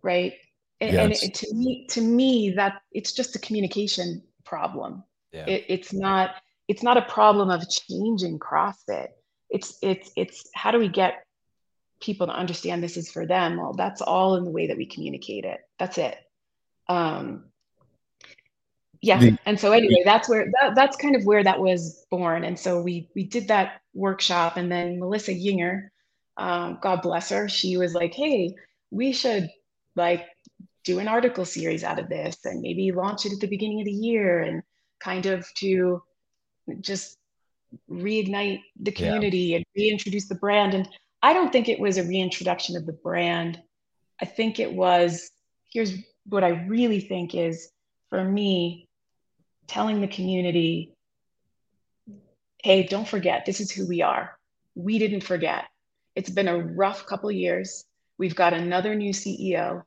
Speaker 4: right and, yes. and it, to me to me that it's just a communication problem yeah. it, it's not it's not a problem of changing CrossFit. It's it's it's how do we get people to understand this is for them? Well, that's all in the way that we communicate it. That's it. Um, yeah. The, and so anyway, that's where that, that's kind of where that was born. And so we we did that workshop, and then Melissa Yinger, um, God bless her, she was like, "Hey, we should like do an article series out of this, and maybe launch it at the beginning of the year, and kind of to just reignite the community yeah. and reintroduce the brand. And I don't think it was a reintroduction of the brand. I think it was here's what I really think is for me telling the community hey, don't forget, this is who we are. We didn't forget. It's been a rough couple years. We've got another new CEO,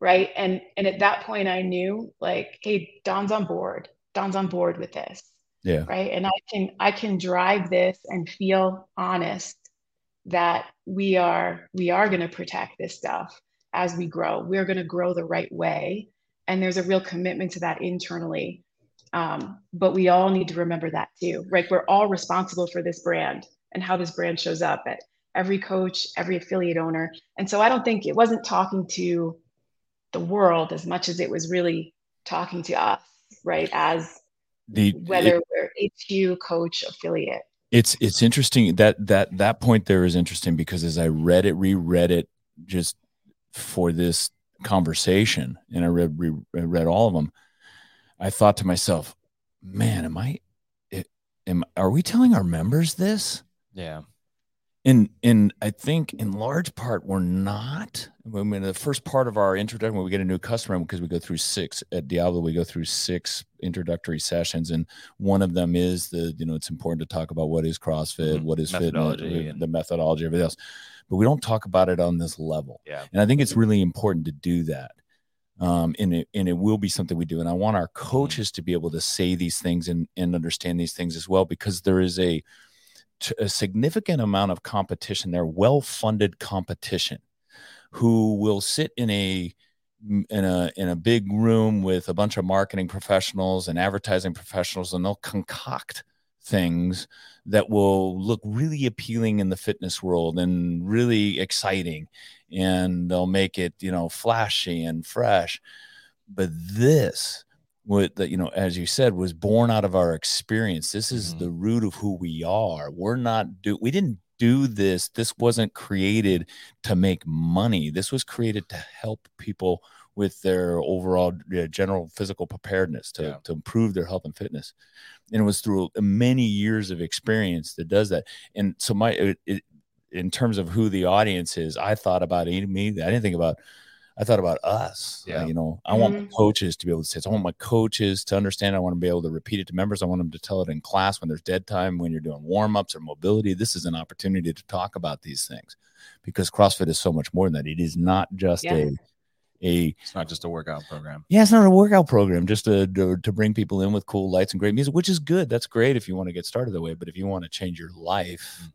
Speaker 4: right? And and at that point I knew like, hey, Don's on board. Don's on board with this
Speaker 2: yeah.
Speaker 4: right? And i can i can drive this and feel honest that we are we are going to protect this stuff as we grow. We're going to grow the right way. And there's a real commitment to that internally. Um, but we all need to remember that too right? We're all responsible for this brand and how this brand shows up at every coach every affiliate owner. And so i don't think it wasn't talking to the world as much as it was really talking to us right as the whether it, we're HQ coach affiliate.
Speaker 2: It's it's interesting that that that point there is interesting because as I read it, reread it just for this conversation, and I read re, read all of them, I thought to myself, "Man, am I? Eh, am are we telling our members this?"
Speaker 3: Yeah.
Speaker 2: In in I think in large part we're not. I mean, the first part of our introduction when we get a new customer because we go through six at Diablo, we go through six introductory sessions, and one of them is the you know it's important to talk about what is CrossFit,
Speaker 3: Mhm.
Speaker 2: what is
Speaker 3: Methodology
Speaker 2: fitness,
Speaker 3: and-
Speaker 2: the methodology, everything else, but we don't talk about it on this level.
Speaker 3: Yeah.
Speaker 2: And I think it's really important to do that. Um, and it and it will be something we do. And I want our coaches to be able to say these things and, and understand these things as well, because there is a t- a significant amount of competition there, well-funded competition, who will sit in a in a in a big room with a bunch of marketing professionals and advertising professionals, and they'll concoct things that will look really appealing in the fitness world and really exciting and they'll make it you know flashy and fresh. But this what that you know as you said was born out of our experience. This is
Speaker 3: Mhm.
Speaker 2: the root of who we are. We're not do we didn't do this. This wasn't created to make money. This was created to help people with their overall uh, general physical preparedness to,
Speaker 3: Yeah.
Speaker 2: to improve their health and fitness. And it was through many years of experience that does that. And so my it, it, in terms of who the audience is i thought about me i didn't think about i thought about us
Speaker 3: Yeah.
Speaker 2: you know i want my
Speaker 4: Mhm.
Speaker 2: coaches to be able to say this. i want my coaches to understand i want to be able to repeat it to members i want them to tell it in class when there's dead time when you're doing warm-ups or mobility this is an opportunity to talk about these things because crossfit is so much more than that it is not just
Speaker 4: Yeah.
Speaker 2: a a
Speaker 3: It's not just a workout program.
Speaker 2: yeah, it's not a workout program just to, to to bring people in with cool lights and great music, which is good. That's great if you want to get started that way. But if you want to change your life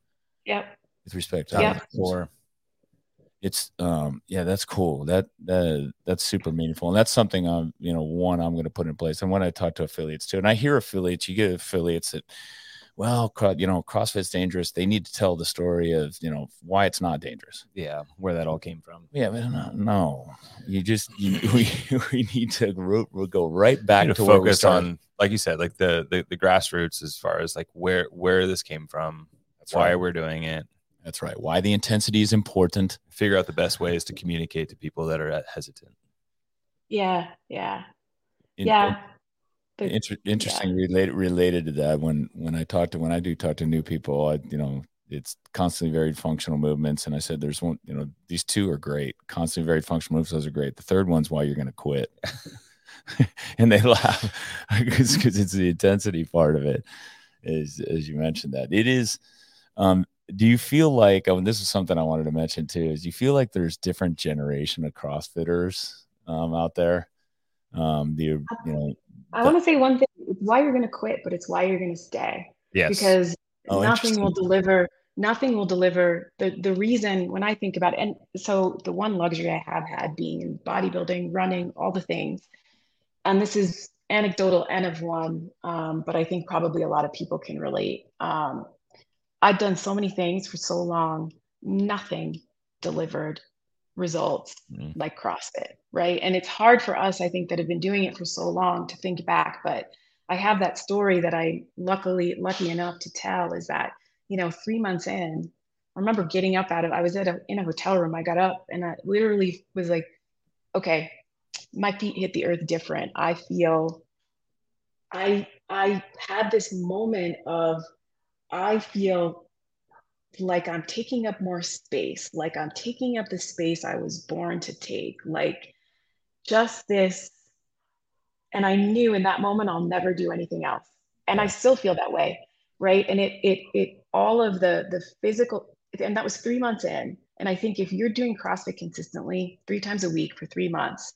Speaker 4: Yep.
Speaker 2: with respect to
Speaker 4: Yeah.
Speaker 3: Or
Speaker 2: it's um yeah, that's cool. That that that's super meaningful, and that's something I'm you know one I'm going to put in place. And when I talk to affiliates too, and I hear affiliates, you get affiliates that. Well, you know, CrossFit's dangerous. They need to tell the story of, you know, why it's not dangerous.
Speaker 3: yeah, where that all came from.
Speaker 2: Yeah, but no, no. You just you, we we need to ro- ro- go right back
Speaker 3: to
Speaker 2: to
Speaker 3: focus
Speaker 2: started.
Speaker 3: on, like you said, like the, the the grassroots as far as like where where this came from,
Speaker 2: That's
Speaker 3: why
Speaker 2: right.
Speaker 3: we're doing it.
Speaker 2: That's right. Why the intensity is important.
Speaker 3: Figure out the best ways to communicate to people that are hesitant.
Speaker 4: Yeah. Yeah.
Speaker 2: In-
Speaker 4: Yeah. But
Speaker 2: Inter- interesting related related to that when when I talk to when I do talk to new people, I you know it's constantly varied functional movements, and I said there's one you know these two are great, constantly varied functional moves. Those are great. The third one's why you're going to quit, and they laugh because it's the intensity part of it. Is as you mentioned that it is. Um, do you feel like? Oh, and this is something I wanted to mention too. Is you feel like there's different generation of CrossFitters um, out there? Um, the you know
Speaker 4: I want to say one thing. It's why you're going to quit, but it's why you're going to stay.
Speaker 3: Yes.
Speaker 4: because
Speaker 2: Oh,
Speaker 4: nothing will deliver nothing will deliver the the reason when i think about it and so the one luxury i have had being in bodybuilding running all the things and this is anecdotal n of one um, but i think probably a lot of people can relate um, i've done so many things for so long nothing delivered results
Speaker 3: Mm.
Speaker 4: like CrossFit, right? And it's hard for us, I think, that have been doing it for so long to think back. But I have that story that I luckily lucky enough to tell is that, you know, three months in, I remember getting up out of I was at a in a hotel room. I got up and I literally was like, okay, my feet hit the earth different. I feel I I had this moment of I feel like I'm taking up more space, like I'm taking up the space I was born to take, like just this. And I knew in that moment I'll never do anything else. And I still feel that way, right? And it it it all of the the physical and that was 3 months in. And I think if you're doing CrossFit consistently 3 times a week for 3 months,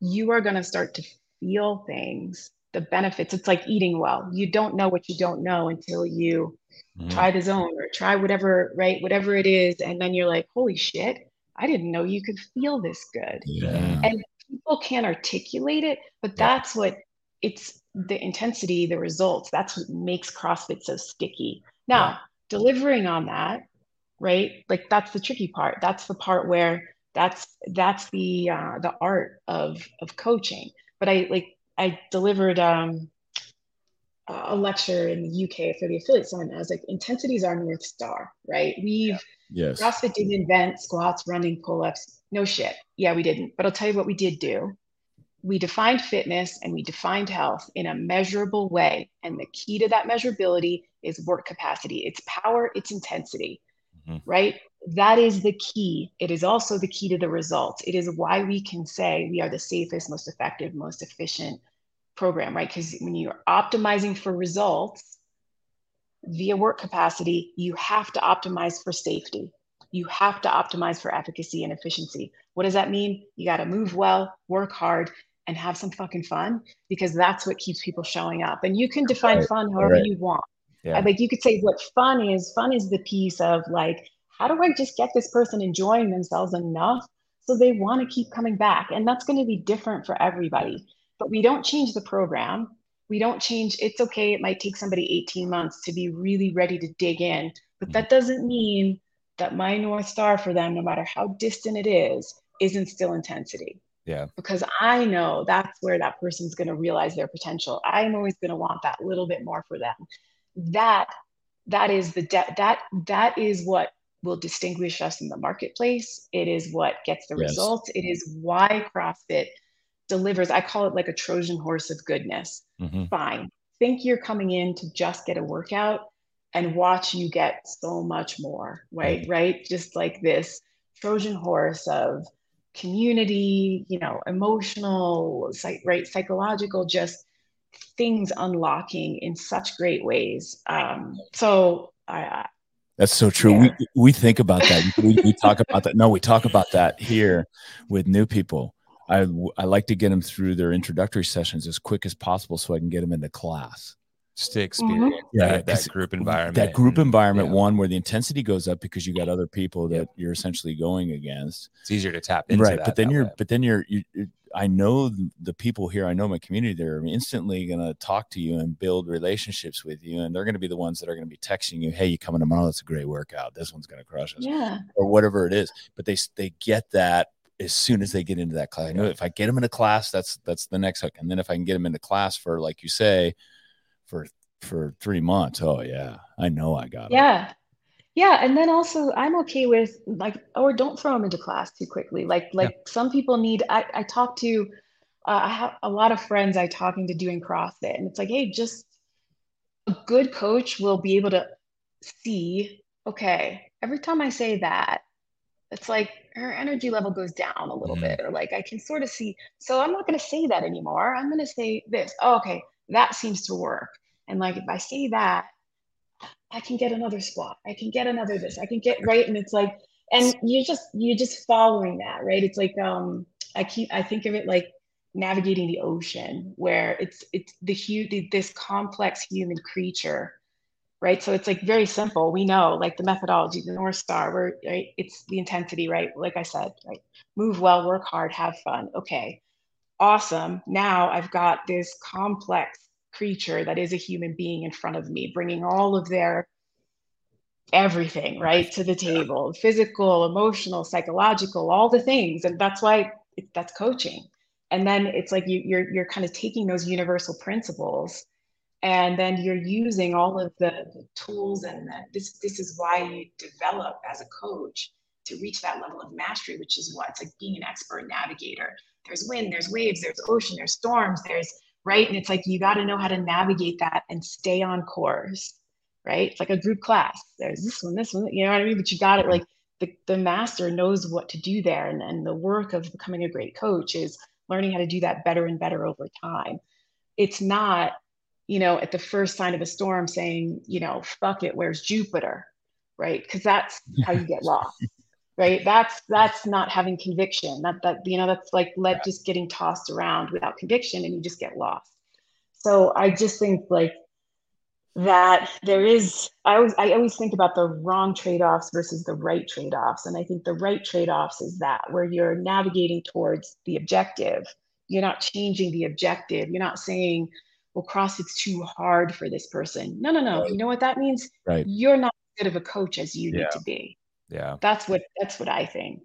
Speaker 4: you are to start to feel things, the benefits. It's like eating well. You don't know what you don't know until you
Speaker 3: Mhm.
Speaker 4: try the zone or try whatever, right? Whatever it is. And then you're like, holy shit, I didn't know you could feel this good.
Speaker 2: yeah.
Speaker 4: And people can't articulate it, but that's what it's the intensity, the results. That's what makes CrossFit so sticky. Now, delivering on that, right? Like that's the tricky part. That's the part where that's that's the uh, the art of of coaching. But I like I delivered um a lecture in the UK for the affiliate summit. I was like, intensity is our north star, right? We've
Speaker 2: Yes.
Speaker 4: CrossFit didn't invent squats, running, pull-ups. No shit. Yeah, we didn't. But I'll tell you what we did do. We defined fitness and we defined health in a measurable way. And the key to that measurability is work capacity. It's power, it's intensity.
Speaker 3: Mhm.
Speaker 4: right? That is the key. It is also the key to the results. It is why we can say we are the safest, most effective, most efficient program, right? Because when you're optimizing for results via work capacity, you have to optimize for safety. You have to optimize for efficacy and efficiency. What does that mean? You got to move well, work hard, and have some fucking fun because that's what keeps people showing up. And you can define
Speaker 2: Right,
Speaker 4: fun however
Speaker 2: right.
Speaker 4: you want.
Speaker 3: Yeah.
Speaker 4: Uh, like you could say what fun is. Fun is the piece of like, how do I just get this person enjoying themselves enough so they want to keep coming back? And that's going to be different for everybody. But we don't change the program. We don't change. It's okay. It might take somebody 18 months to be really ready to dig in. But that mm. doesn't mean that my North Star for them, no matter how distant it is, isn't still intensity
Speaker 3: Yeah.
Speaker 4: because I know that's where that person's going to realize their potential. I'm always going to want that little bit more for them. That that is the de- that that is what will distinguish us in the marketplace. It is what gets the
Speaker 2: Yes.
Speaker 4: results. It is why CrossFit delivers. I call it like a Trojan horse of goodness.
Speaker 3: hmm
Speaker 4: Fine. Think you're coming in to just get a workout and watch you get so much more, right? Right? Just like this Trojan horse of community, you know, emotional, psych, right, psychological, just things unlocking in such great ways. Um, so I, I
Speaker 2: That's so true.
Speaker 4: Yeah.
Speaker 2: We we think about that. we, we talk about that. No, we talk about that here with new people. I I like to get them through their introductory sessions as quick as possible so I can get them into class.
Speaker 3: Just to mm-hmm. experience
Speaker 2: Yeah,
Speaker 3: that, that
Speaker 2: 'cause
Speaker 3: group environment.
Speaker 2: That group environment
Speaker 3: yeah,
Speaker 2: one where the intensity goes up because you got other people that
Speaker 3: Yep.
Speaker 2: you're essentially going against.
Speaker 3: It's easier to tap into
Speaker 2: right
Speaker 3: that
Speaker 2: but then
Speaker 3: that
Speaker 2: you're
Speaker 3: way.
Speaker 2: but then you're you, you- i know the people here i know my community they're instantly going to talk to you and build relationships with you and they're going to be the ones that are going to be texting you hey you coming tomorrow that's a great workout this one's going to crush us
Speaker 4: yeah,
Speaker 2: or whatever it is but they they get that as soon as they get into that class i know if i get them into class that's that's the next hook and then if i can get them into class for like you say for for three months oh yeah i know i got
Speaker 4: yeah, yeah. And then also, I'm okay with like, or don't throw them into class too quickly. Like, like some people need. I I talk to, uh, I have a lot of friends I talking to doing CrossFit, and it's like, hey, just a good coach will be able to see, okay, every time I say that, it's like her energy level goes down a little
Speaker 3: Mhm.
Speaker 4: bit, or like I can sort of see. So I'm not going to say that anymore. I'm going to say this. Oh, okay, that seems to work. And like if I say that, I can get another squat. I can get another this. I can get right. And it's like, and you just you're just following that, right? It's like um I keep I think of it like navigating the ocean where it's it's the huge this complex human creature right? So it's like very simple. We know like the methodology the north star where right it's the intensity right? Like i said right? Move well work hard have fun. Okay. Awesome. Now i've got this complex creature that is a human being in front of me bringing all of their everything right to the table physical emotional psychological all the things. And that's why it, that's coaching. And then it's like you, you're you're kind of taking those universal principles and then you're using all of the, the tools and the, this this is why you develop as a coach to reach that level of mastery which is what it's like being an expert navigator. There's wind there's waves there's ocean there's storms there's right? And it's like you got to know how to navigate that and stay on course right? It's like a group class. There's this one this one you know what i mean? But you got it like the, the master knows what to do there. And, and the work of becoming a great coach is learning how to do that better and better over time. It's not you know at the first sign of a storm saying you know fuck it where's jupiter? Right? Because that's how you get lost right? That's that's not having conviction. That that you know that's like let just getting tossed around without conviction and you just get lost. So i just think like that there is i always i always think about the wrong trade-offs versus the right trade-offs. And i think the right trade-offs is that where you're navigating towards the objective you're not changing the objective. You're not saying well crossfit's too hard for this person no no no
Speaker 2: Right.
Speaker 4: you know what that means
Speaker 2: right
Speaker 4: you're not as good of a coach as you
Speaker 3: Yeah.
Speaker 4: need to be
Speaker 3: yeah.
Speaker 4: that's what that's what i think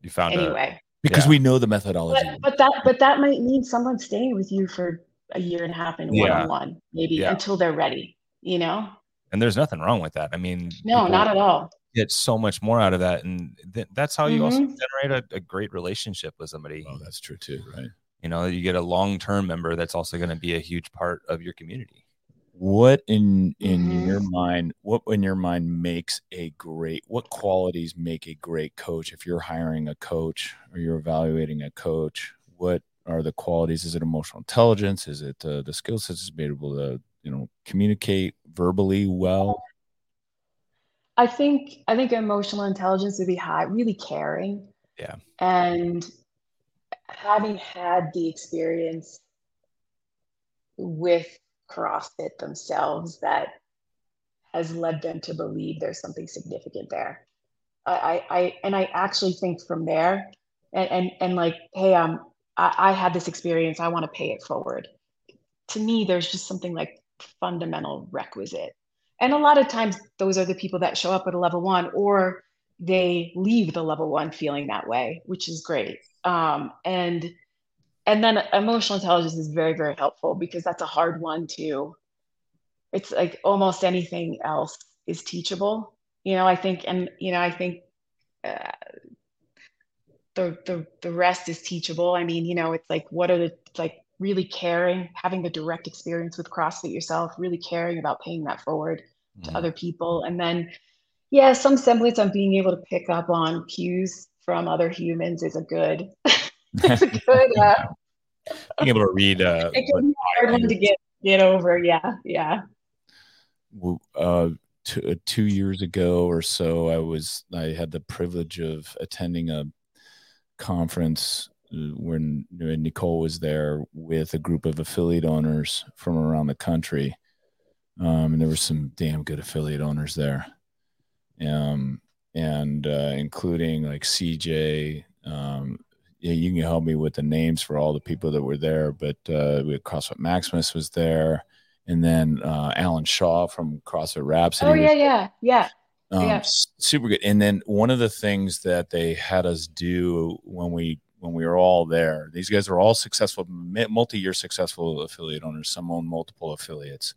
Speaker 3: You found a
Speaker 4: anyway
Speaker 2: because
Speaker 3: Yeah.
Speaker 2: we know the methodology
Speaker 4: but, but that but that might mean someone staying with you for a year and a half in
Speaker 3: Yeah.
Speaker 4: one-on-one maybe
Speaker 3: Yeah.
Speaker 4: until they're ready you know
Speaker 3: and there's nothing wrong with that. I mean,
Speaker 4: no not at all
Speaker 3: Get so much more out of that, and th- that's how you also
Speaker 4: Mhm.
Speaker 3: generate a, a great relationship with somebody.
Speaker 2: oh that's true too right
Speaker 3: You know, you get a long term member that's also going to be a huge part of your community.
Speaker 2: what in in
Speaker 4: Mhm.
Speaker 2: your mind what in your mind makes a great what qualities make a great coach if you're hiring a coach or you're evaluating a coach what are the qualities is it emotional intelligence is it uh, the skill sets to be able to you know communicate verbally well
Speaker 4: I think I think emotional intelligence would be high, really caring.
Speaker 3: Yeah.
Speaker 4: And having had the experience with CrossFit themselves that has led them to believe there's something significant there. I, I, I and I actually think from there and and, and like, hey, um, I, I had this experience, I want to pay it forward. To me, there's just something like fundamental requisite. And a lot of times those are the people that show up at a level one or they leave the level one feeling that way, which is great. Um, and and then emotional intelligence is very, very helpful because that's a hard one too it's like almost anything else is teachable. You know, I think, and you know, I think uh, the the the rest is teachable. I mean, you know, it's like what are the like really caring, having the direct experience with CrossFit yourself, really caring about paying that forward to
Speaker 3: Mhm.
Speaker 4: other people, and then yeah, some semblance of being able to pick up on cues from other humans is a good, it's a good. Uh,
Speaker 3: being able to read uh,
Speaker 4: it can be hard one to get get over. Yeah, yeah.
Speaker 2: uh, two, uh, two years ago or so, I was I had the privilege of attending a conference uh, when when Nicole was there with a group of affiliate owners from around the country, um, and there were some damn good affiliate owners there, um, and uh, including like CJ. Um, yeah, you can help me with the names for all the people that were there, but uh, we had CrossFit Maximus was there and then uh, Alan Shaw from CrossFit Rhapsody.
Speaker 4: Oh yeah, yeah, yeah.
Speaker 2: um,
Speaker 4: Yeah.
Speaker 2: super good. And then one of the things that they had us do when we when we were all there, these guys are all successful, multi-year successful affiliate owners. Some own multiple affiliates.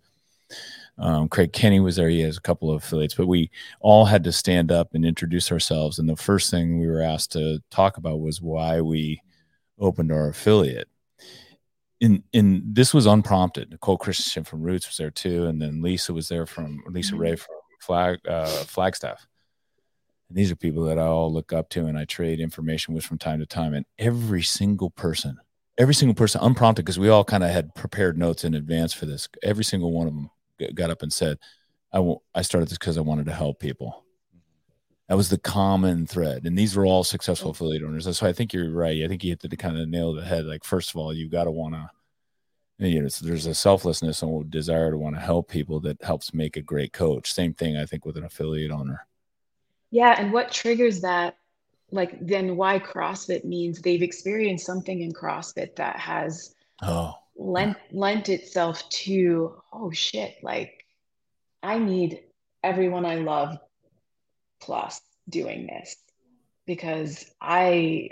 Speaker 2: Um, Craig Kenny was there; he has a couple of affiliates, but we all had to stand up and introduce ourselves. And the first thing we were asked to talk about was why we opened our affiliate. In in this was unprompted. Nicole Christensen from Roots was there too, and then Lisa was there from Lisa
Speaker 4: Mhm.
Speaker 2: Ray from Flag uh, Flagstaff. And these are people that I all look up to and I trade information with from time to time. And every single person, every single person, unprompted, because we all kind of had prepared notes in advance for this. Every single one of them got up and said, "I will. I started this because I wanted to help people." That was the common thread, and these were all successful affiliate owners. So I think you're right. I think you hit the kind of nail the head. Like first of all, you've got to want to. You know, there's a selflessness and a desire to want to help people that helps make a great coach. Same thing, I think, with an affiliate owner.
Speaker 4: Yeah, and what triggers that, like then why CrossFit means they've experienced something in CrossFit that has
Speaker 2: Oh,
Speaker 4: lent lent itself to, oh shit, like I need everyone I love plus doing this because I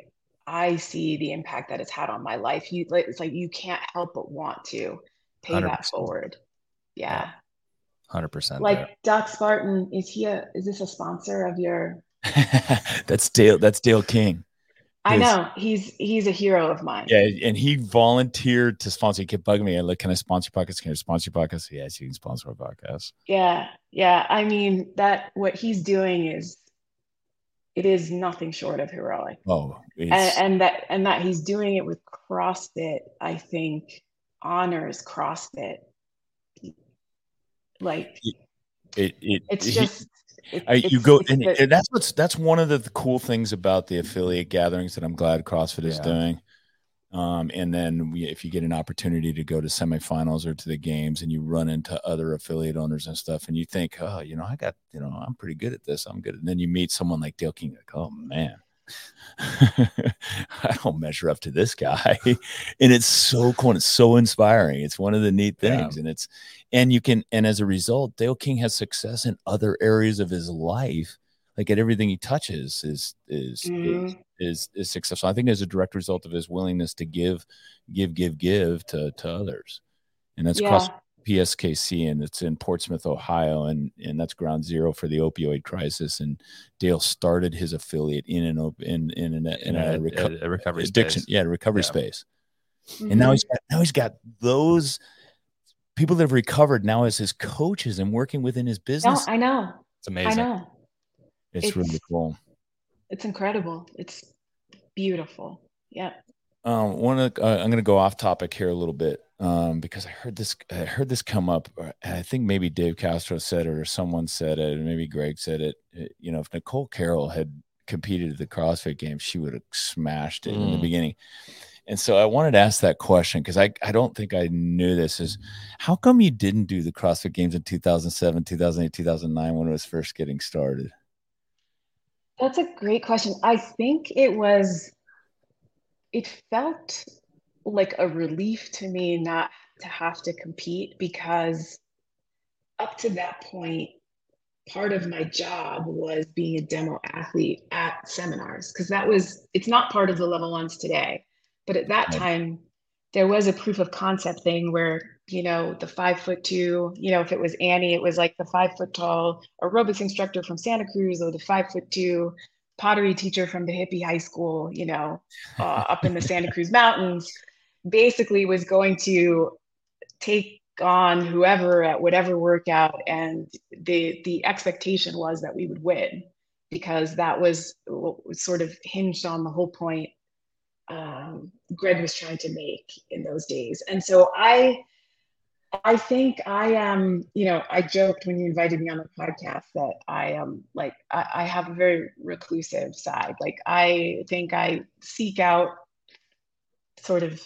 Speaker 4: I see the impact that it's had on my life. You it's like you can't help but want to pay that
Speaker 3: 100%.
Speaker 4: forward. Yeah.
Speaker 3: Yeah. Hundred percent.
Speaker 4: Like Doc Spartan, is he a is this a sponsor of your
Speaker 2: that's Dale. That's Dale King.
Speaker 4: I know he's he's a hero of mine.
Speaker 2: Yeah, and he volunteered to sponsor. He kept bugging me. I like, can I sponsor your podcast? Can I sponsor your podcast? Yes, you can sponsor our podcast.
Speaker 4: Yeah, yeah. I mean that what he's doing is it is nothing short of heroic.
Speaker 2: Oh, it's,
Speaker 4: And, and that and that he's doing it with CrossFit, I think honors CrossFit. Like
Speaker 2: it, it,
Speaker 4: it's
Speaker 2: he-
Speaker 4: just it-
Speaker 2: I, you go and, and that's what's that's one of the, the cool things about the affiliate gatherings that I'm glad CrossFit is
Speaker 3: Yeah.
Speaker 2: doing. Um, and then we, if you get an opportunity to go to semifinals or to the games and you run into other affiliate owners and stuff and you think, oh, you know, I got, you know, I'm pretty good at this. I'm good. And then you meet someone like Dale King, like, oh man, I don't measure up to this guy. and it's so cool. And it's so inspiring. It's one of the neat
Speaker 3: Yeah.
Speaker 2: things. And it's, and you can, and as a result, Dale King has success in other areas of his life. Like at everything he touches is, is, is
Speaker 4: Mhm.
Speaker 2: is is successful. I think as a direct result of his willingness to give, give, give, give to to others, and that's
Speaker 4: yeah.
Speaker 2: across PSKC, and it's in Portsmouth, Ohio, and and that's ground zero for the opioid crisis. And Dale started his affiliate in an op- in in an, in a,
Speaker 3: a,
Speaker 2: reco-
Speaker 3: a, a recovery
Speaker 2: addiction,
Speaker 3: space.
Speaker 2: yeah, recovery
Speaker 3: Yeah.
Speaker 2: space. And now
Speaker 4: Mhm.
Speaker 2: he's got now he's got those people that have recovered now as his coaches and working within his
Speaker 4: No,
Speaker 2: business.
Speaker 4: I know.
Speaker 3: It's amazing.
Speaker 4: I know.
Speaker 2: it's,
Speaker 4: it's-
Speaker 2: really cool.
Speaker 4: It's incredible. It's beautiful. Yeah.
Speaker 2: Um, one of the, uh, I'm going to go off topic here a little bit um, because I heard this. I heard this come up. uh, And I think maybe Dave Castro said it, or someone said it, and maybe Greg said it. uh, You know, if Nicole Carroll had competed at the CrossFit Games, she would have smashed it in the
Speaker 3: Mm.
Speaker 2: beginning. And so I wanted to ask that question because I, I don't think I knew this is how come you didn't do the CrossFit Games in 2007, 2008, 2009 when it was first getting started?
Speaker 4: That's a great question. I think it was, it felt like a relief to me not to have to compete because up to that point, part of my job was being a demo athlete at seminars because that was, it's not part of the level ones today. But at that time, there was a proof of concept thing where, you know, the five foot two, you know, if it was Annie, it was like the five foot tall aerobics instructor from Santa Cruz or the five foot two pottery teacher from the hippie high school, you know, uh, up in the Santa Cruz mountains, basically was going to take on whoever at whatever workout, and the the expectation was that we would win because that was what was sort of hinged on the whole point um, Greg was trying to make in those days. And so I, I think I am, you know, I joked when you invited me on the podcast that I am like, I, I have a very reclusive side. Like, I think I seek out sort of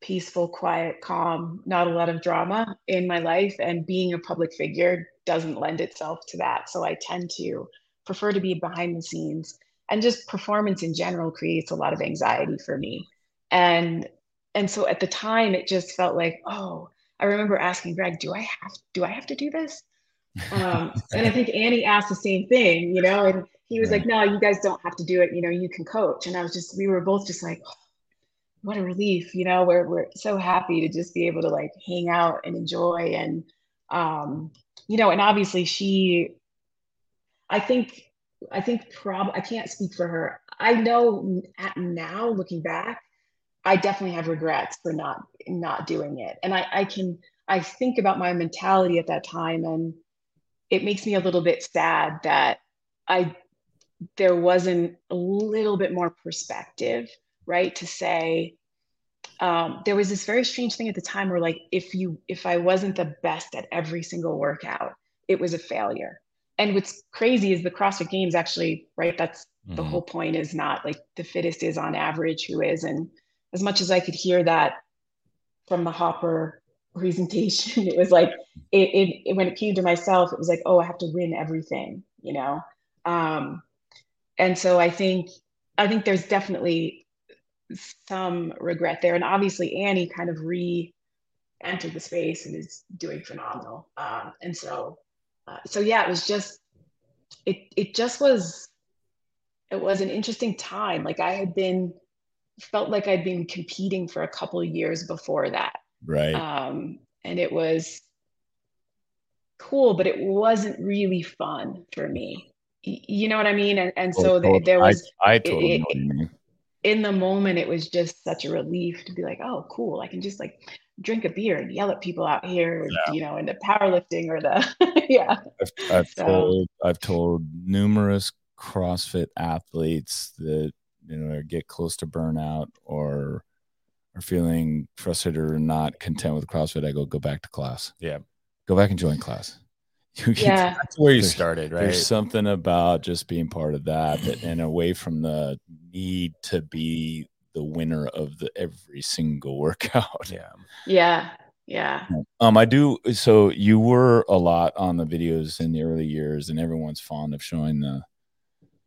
Speaker 4: peaceful, quiet, calm, not a lot of drama in my life. And being a public figure doesn't lend itself to that. So I tend to prefer to be behind the scenes and just performance in general creates a lot of anxiety for me and and so at the time it just felt like oh i remember asking greg do i have do i have to do this um, and i think annie asked the same thing you know and he was like no you guys don't have to do it you know you can coach and i was just we were both just like what a relief you know we're, we're so happy to just be able to like hang out and enjoy and um you know and obviously she i think I think prob I can't speak for her. I know at now looking back, I definitely have regrets for not not doing it. And I, I can I think about my mentality at that time and it makes me a little bit sad that I there wasn't a little bit more perspective, right? To say um, there was this very strange thing at the time where like if you if I wasn't the best at every single workout, it was a failure and what's crazy is the CrossFit Games actually, right? That's the
Speaker 3: Mhm.
Speaker 4: whole point is not like the fittest is on average who is. And as much as I could hear that from the Hopper presentation, it was like, it, it, it when it came to myself, it was like, oh, I have to win everything, you know? Um, and so I think, I think there's definitely some regret there. And obviously Annie kind of re entered the space and is doing phenomenal. Um, and so, uh, so yeah, it was just it it just was it was an interesting time. Like I had been felt like I'd been competing for a couple of years before that.
Speaker 2: Right.
Speaker 4: Um, and it was cool, but it wasn't really fun for me. You know what I mean? And and so
Speaker 2: Oh,
Speaker 4: th- there
Speaker 2: I-
Speaker 4: was
Speaker 2: I, totally
Speaker 4: it-
Speaker 2: know what you mean.
Speaker 4: In the moment it was just such a relief to be like, oh, cool, I can just like drink a beer and yell at people out here, you know, in the powerlifting or the yeah.
Speaker 2: I've, I've
Speaker 4: So-
Speaker 2: told I've told numerous CrossFit athletes that you know get close to burnout or are feeling frustrated or not content with CrossFit. I go go back to class.
Speaker 3: Yeah.
Speaker 2: go back and join class. You can-
Speaker 4: Yeah.
Speaker 3: That's where you started, right?
Speaker 2: There's something about just being part of that, that and away from the need to be the winner of the every single workout.
Speaker 3: yeah.
Speaker 4: Yeah. Yeah.
Speaker 2: Um, I do. So you were a lot on the videos in the early years, and everyone's fond of showing the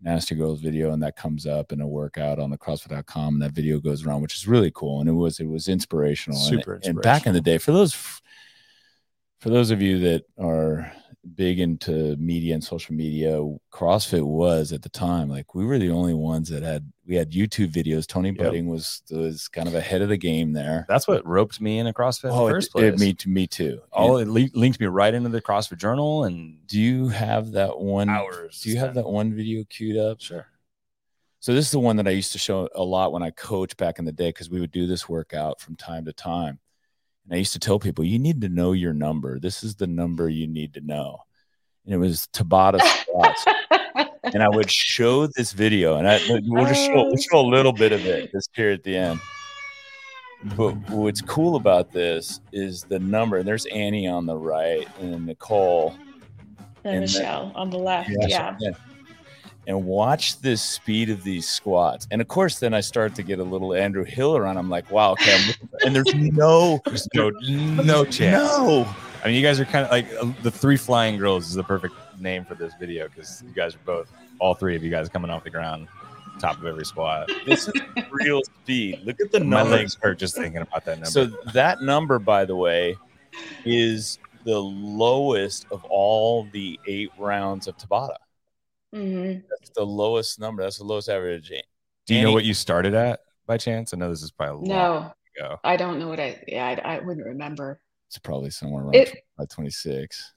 Speaker 2: Nasty Girls video, and that comes up in a workout on the CrossFit.com, and that video goes around, which is really cool, and it was it was inspirational. And-
Speaker 3: Super
Speaker 2: And, back in the day, for those for those of you that are big into media and social media, CrossFit was at the time like we were the only ones that had we had YouTube videos. Tony
Speaker 3: Yep.
Speaker 2: Budding was was kind of ahead of the game there.
Speaker 3: That's what roped me into CrossFit in
Speaker 2: Oh,
Speaker 3: the
Speaker 2: it-
Speaker 3: first
Speaker 2: it-
Speaker 3: place.
Speaker 2: me, to me too.
Speaker 3: Oh, All
Speaker 2: And
Speaker 3: it le- linked me right into the CrossFit Journal and
Speaker 2: do you have that one?
Speaker 3: hours.
Speaker 2: Do you have that one video queued up?
Speaker 3: Sure.
Speaker 2: So this is the one that I used to show a lot when I coached back in the day because we would do this workout from time to time. And I used to tell people, you need to know your number. This is the number you need to know. And it was Tabata squats. and I would show this video, and I we'll just show, we'll show a little bit of it just here at the end. But what's cool about this is the number. There's Annie on the right and Nicole.
Speaker 4: And,
Speaker 2: And
Speaker 4: Michelle on the left.
Speaker 2: Yeah,
Speaker 4: Yeah.
Speaker 2: And watch this speed of these squats. And of course, then I start to get a little Andrew Hill around. I'm like, wow, okay. I'm and there's no,
Speaker 3: There's no no chance.
Speaker 2: no.
Speaker 3: I mean, you guys are kind of like uh, the three flying girls is the perfect name for this video because you guys are both, all three of you guys coming off the ground, top of every squat.
Speaker 2: This is real speed. Look at the
Speaker 3: My
Speaker 2: numbers.
Speaker 3: legs hurt just thinking about that number.
Speaker 2: So that number, by the way, is the lowest of all the eight rounds of Tabata.
Speaker 4: Mhm.
Speaker 2: That's the lowest number. That's the lowest average.
Speaker 3: Do you know what you started at by chance? I know this is probably a long
Speaker 4: No,
Speaker 3: ago.
Speaker 4: I don't know what I. Yeah, I, I wouldn't remember.
Speaker 2: It's probably somewhere around
Speaker 4: It-
Speaker 2: 26.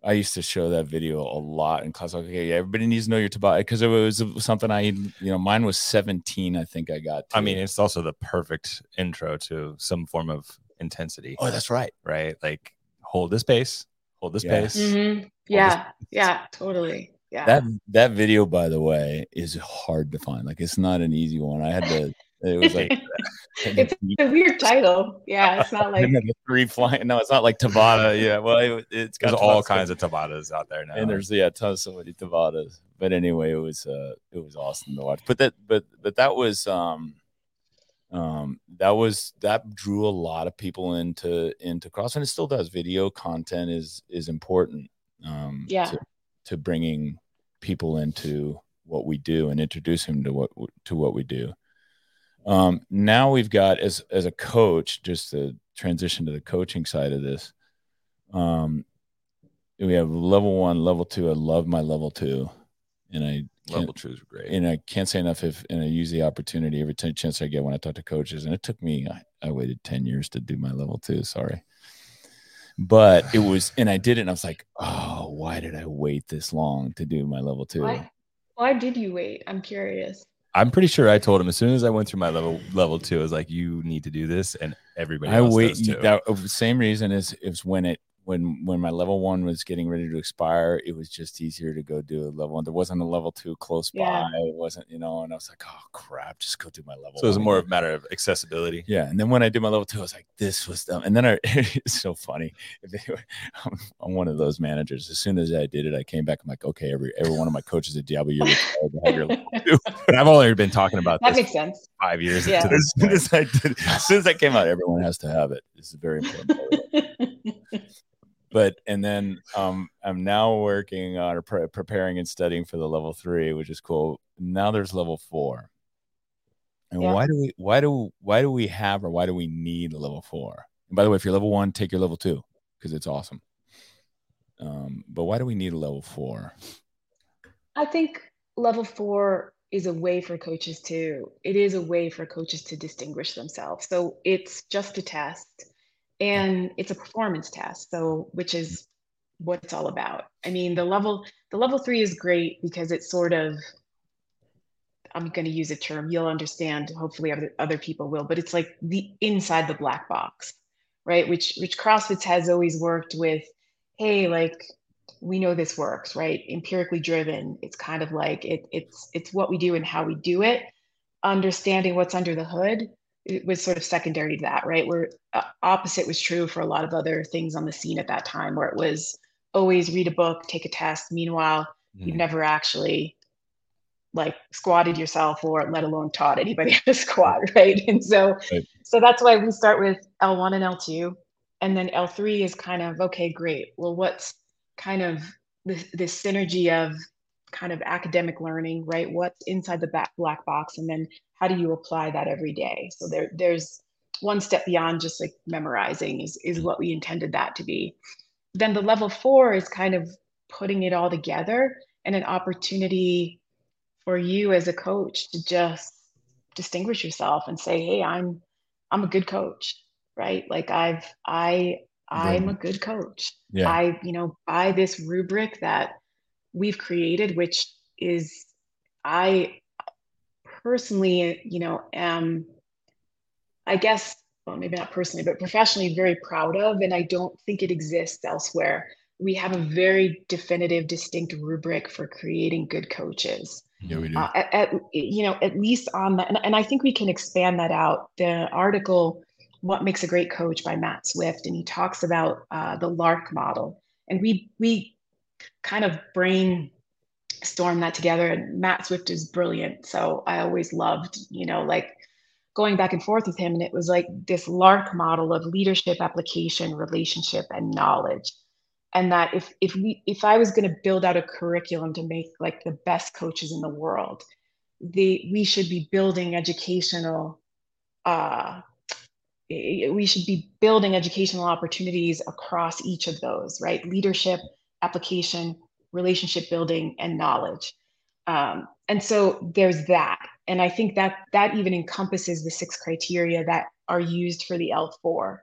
Speaker 2: I used to show that video a lot in class. Like, okay, everybody needs to know your Tabata because it was something I, you know, mine was 17. I think I got.
Speaker 3: I mean, it's also the perfect intro to some form of intensity,
Speaker 2: oh, that's right.
Speaker 3: right? Like hold this pace, hold this
Speaker 2: Yeah.
Speaker 3: pace.
Speaker 4: Mhm. Yeah, yeah, totally. Yeah.
Speaker 2: That that video, by the way, is hard to find. Like, it's not an easy one. I had to. It was like
Speaker 4: It's It's a weird title. Yeah, it's not like
Speaker 2: and three flying. No, it's not like Tabata. Yeah, well, it, it's got
Speaker 3: There's all
Speaker 2: lots of-
Speaker 3: kinds of Tabatas out there now.
Speaker 2: and there's yeah, tons so many Tabatas. But anyway, it was uh, it was awesome to watch. But that, but but that was um, um, that was that drew a lot of people into into cross, and it still does. Video content is is important. Um,
Speaker 4: Yeah.
Speaker 2: to, to bringing people into what we do and introduce them to what to what we do. Um, now we've got as as a coach, just to transition to the coaching side of this. Um, we have level one, level two. I love my level two, and I can't,
Speaker 3: level twos are great.
Speaker 2: and I can't say enough if and I use the opportunity every time chance I get when I talk to coaches. And it took me I, I waited ten years to do my level two. Sorry, but it was and I did it, and I was like, oh, why did I wait this long to do my level two?
Speaker 4: why, why did you wait? I'm curious.
Speaker 3: I'm pretty sure I told him as soon as I went through my level level two, I was like, "You need to do this," and everybody
Speaker 2: I wait.
Speaker 3: does too.
Speaker 2: That uh, same reason is is when it when when my level one was getting ready to expire, it was just easier to go do a level one. There wasn't a level two close
Speaker 4: Yeah.
Speaker 2: by. It wasn't, you know, and I was like, oh crap, just go do my level.
Speaker 3: so it was
Speaker 2: one
Speaker 3: more of a matter of accessibility.
Speaker 2: Yeah, and then when I did my level two, I was like, "This was dumb." And then I, it's so funny. I'm, I'm one of those managers. As soon as I did it, I came back. I'm like, "Okay, every every one of my coaches at Diablo, you're required to have your level two."
Speaker 3: But I've only been talking about
Speaker 4: That
Speaker 3: this
Speaker 4: makes sense.
Speaker 3: five years
Speaker 4: Yeah.
Speaker 3: into
Speaker 2: As soon as I did, as soon as I came out, everyone has to have it. This is very important. But and then um, I'm now working on pre- preparing and studying for the level three, which is cool. Now there's level four. And
Speaker 4: Yeah.
Speaker 2: why do we why do why do we have or why do we need a level four? And by the way, if you're level one, take your level two because it's awesome. Um, but why do we need a level four?
Speaker 4: I think level four is a way for coaches to, it is a way for coaches to distinguish themselves. So it's just a test and it's a performance test. So, which is what it's all about. I mean, the level, the level three is great because it's sort of, I'm going to use a term you'll understand. Hopefully, other, other people will, but it's like the inside the black box, right? Which, which CrossFit has always worked with, hey, like, we know this works, right? Empirically driven. It's kind of like it, it's it's what we do and how we do it. Understanding what's under the hood it was sort of secondary to that, right? Where uh, opposite was true for a lot of other things on the scene at that time, where it was always read a book, take a test. Meanwhile, you've
Speaker 3: Mhm.
Speaker 4: never actually like squatted yourself or let alone taught anybody how to squat, right? And so
Speaker 2: Right.
Speaker 4: so that's why we start with L1 and L2. And then L3 is kind of okay, great. Well, what's kind of this, this synergy of kind of academic learning, right? What's inside the back black box, and then how do you apply that every day? So there, there's one step beyond just like memorizing is is mm-hmm. what we intended that to be. Then the level four is kind of putting it all together and an opportunity for you as a coach to just distinguish yourself and say, "Hey, I'm I'm a good coach." Right? Like I've I I'm a good coach.
Speaker 2: Yeah.
Speaker 4: I, you know, by this rubric that we've created, which is I personally, you know, am I guess well, maybe not personally, but professionally very proud of. And I don't think it exists elsewhere. We have a very definitive, distinct rubric for creating good coaches.
Speaker 2: Yeah, we do.
Speaker 4: Uh, at, at, you know, at least on that. And, and I think we can expand that out. The article, What Makes a Great Coach by Matt Swift, and he talks about uh, the Lark model. And we, we kind of brainstorm that together. And Matt Swift is brilliant. So I always loved, you know, like going back and forth with him and it was like this lark model of leadership application relationship and knowledge and that if if we if i was going to build out a curriculum to make like the best coaches in the world the we should be building educational uh we should be building educational opportunities across each of those right leadership application relationship building and knowledge. Um, and so there's that. And i think that that even encompasses the six criteria that are used for the l4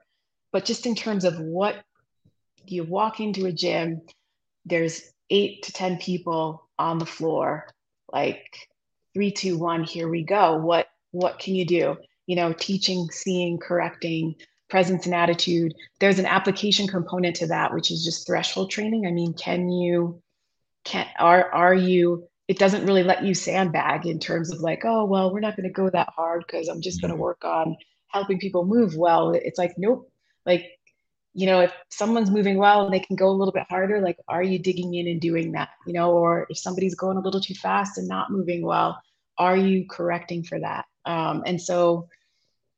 Speaker 4: but just in terms of what you walk into a gym there's eight to ten people on the floor like three two one here we go. What what can you do? You know teaching seeing correcting presence and attitude there's an application component to that which is just threshold training i mean can you can are are you it doesn't really let you sandbag in terms of like, oh, well, we're not going to go that hard because I'm just going to mm-hmm. work on helping people move well. It's like, nope. Like, you know, if someone's moving well and they can go a little bit harder, like, are you digging in and doing that? You know, or if somebody's going a little too fast and not moving well, are you correcting for that? Um, and so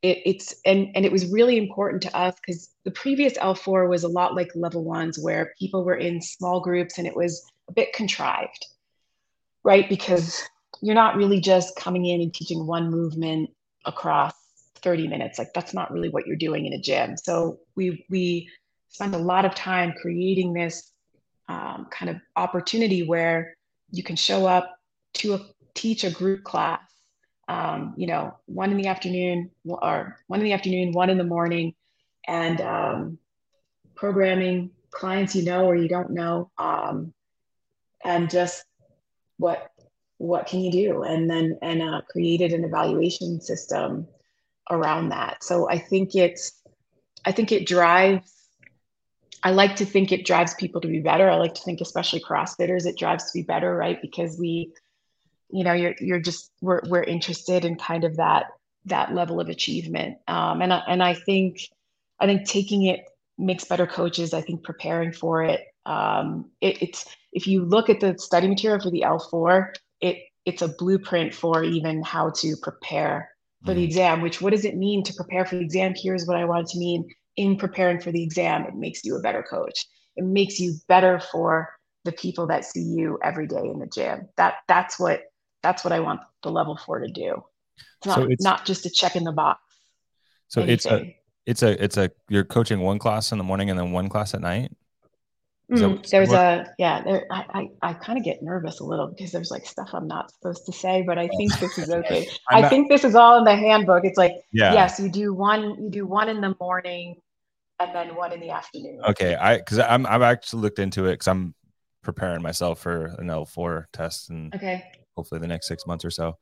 Speaker 4: it, it's and and it was really important to us because the previous L4 was a lot like level ones where people were in small groups and it was a bit contrived right? Because you're not really just coming in and teaching one movement across 30 minutes. Like that's not really what you're doing in a gym. So we we spend a lot of time creating this um, kind of opportunity where you can show up to a, teach a group class. Um, you know, one in the afternoon or one in the afternoon, one in the morning, and um, programming clients you know or you don't know, um, and just what what can you do? And then and uh, created an evaluation system around that. So i think it's i think it drives i like to think it drives people to be better. I like to think especially crossfitters it drives to be better right? Because we you know you're you're just we're, we're interested in kind of that that level of achievement um, and I, and i think i think taking it makes better coaches i think preparing for it um, it, it's if you look at the study material for the L4, it it's a blueprint for even how to prepare for the mm-hmm. exam. Which what does it mean to prepare for the exam? Here's what I want to mean in preparing for the exam. It makes you a better coach. It makes you better for the people that see you every day in the gym. That that's what that's what I want the level four to do. It's not so it's, not just a check in the box.
Speaker 3: So it's a it's a it's a you're coaching one class in the morning and then one class at night.
Speaker 4: Mm, there's what? a yeah there i i, I kind of get nervous a little because there's like stuff i'm not supposed to say but i think this is okay i not, think this is all in the handbook it's like yeah. yes you do one you do one in the morning and then one in the afternoon
Speaker 3: okay i because i'm i've actually looked into it because i'm preparing myself for an l4 test and
Speaker 4: okay
Speaker 3: hopefully the next six months or so.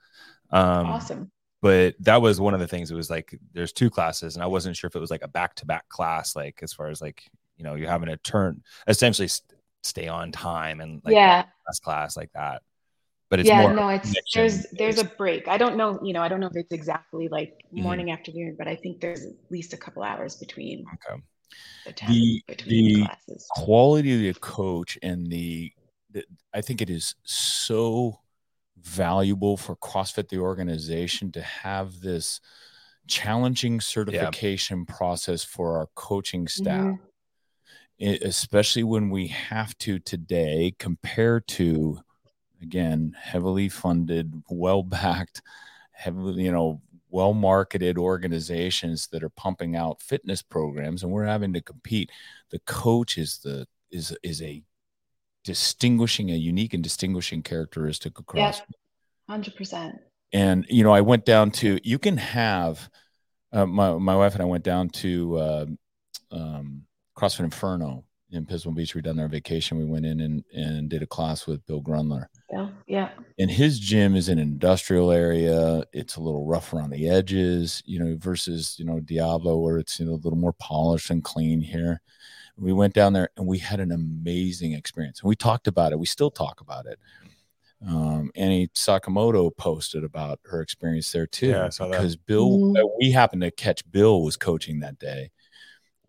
Speaker 3: Um
Speaker 4: awesome.
Speaker 3: but that was one of the things it was like there's two classes and i wasn't sure if it was like a back-to-back class like as far as like you know you're having to turn essentially stay on time and like
Speaker 4: yeah.
Speaker 3: class class like that. But it's
Speaker 4: yeah no it's there's there's a break. I don't know you know i don't know if it's exactly like mm-hmm. morning mm-hmm. afternoon but i think there's at least a couple hours between
Speaker 3: okay.
Speaker 2: the, the, the quality of the coach and the, the i think it is so valuable for crossfit the organization to have this challenging certification yeah. process for our coaching staff. Mm-hmm. Especially when we have to today compare to again heavily funded well backed heavily you know well marketed organizations that are pumping out fitness programs and we're having to compete. The coach is the is is a distinguishing a unique and distinguishing characteristic across
Speaker 4: yeah, 100%
Speaker 2: and you know i went down to you can have uh, my, my wife and i went down to uh, um, CrossFit Inferno in Pismo Beach. We done our vacation. We went in and, and did a class with Bill Grundler.
Speaker 4: Yeah, yeah,
Speaker 2: And his gym is an industrial area. It's a little rough around the edges, you know, versus, you know, Diablo, where it's, you know, a little more polished and clean here. We went down there and we had an amazing experience. And we talked about it. We still talk about it. Um, Annie Sakamoto posted about her experience there too.
Speaker 3: Yeah, I saw that.
Speaker 2: because Bill,
Speaker 4: Mhm.
Speaker 2: uh, we happened to catch Bill was coaching that day,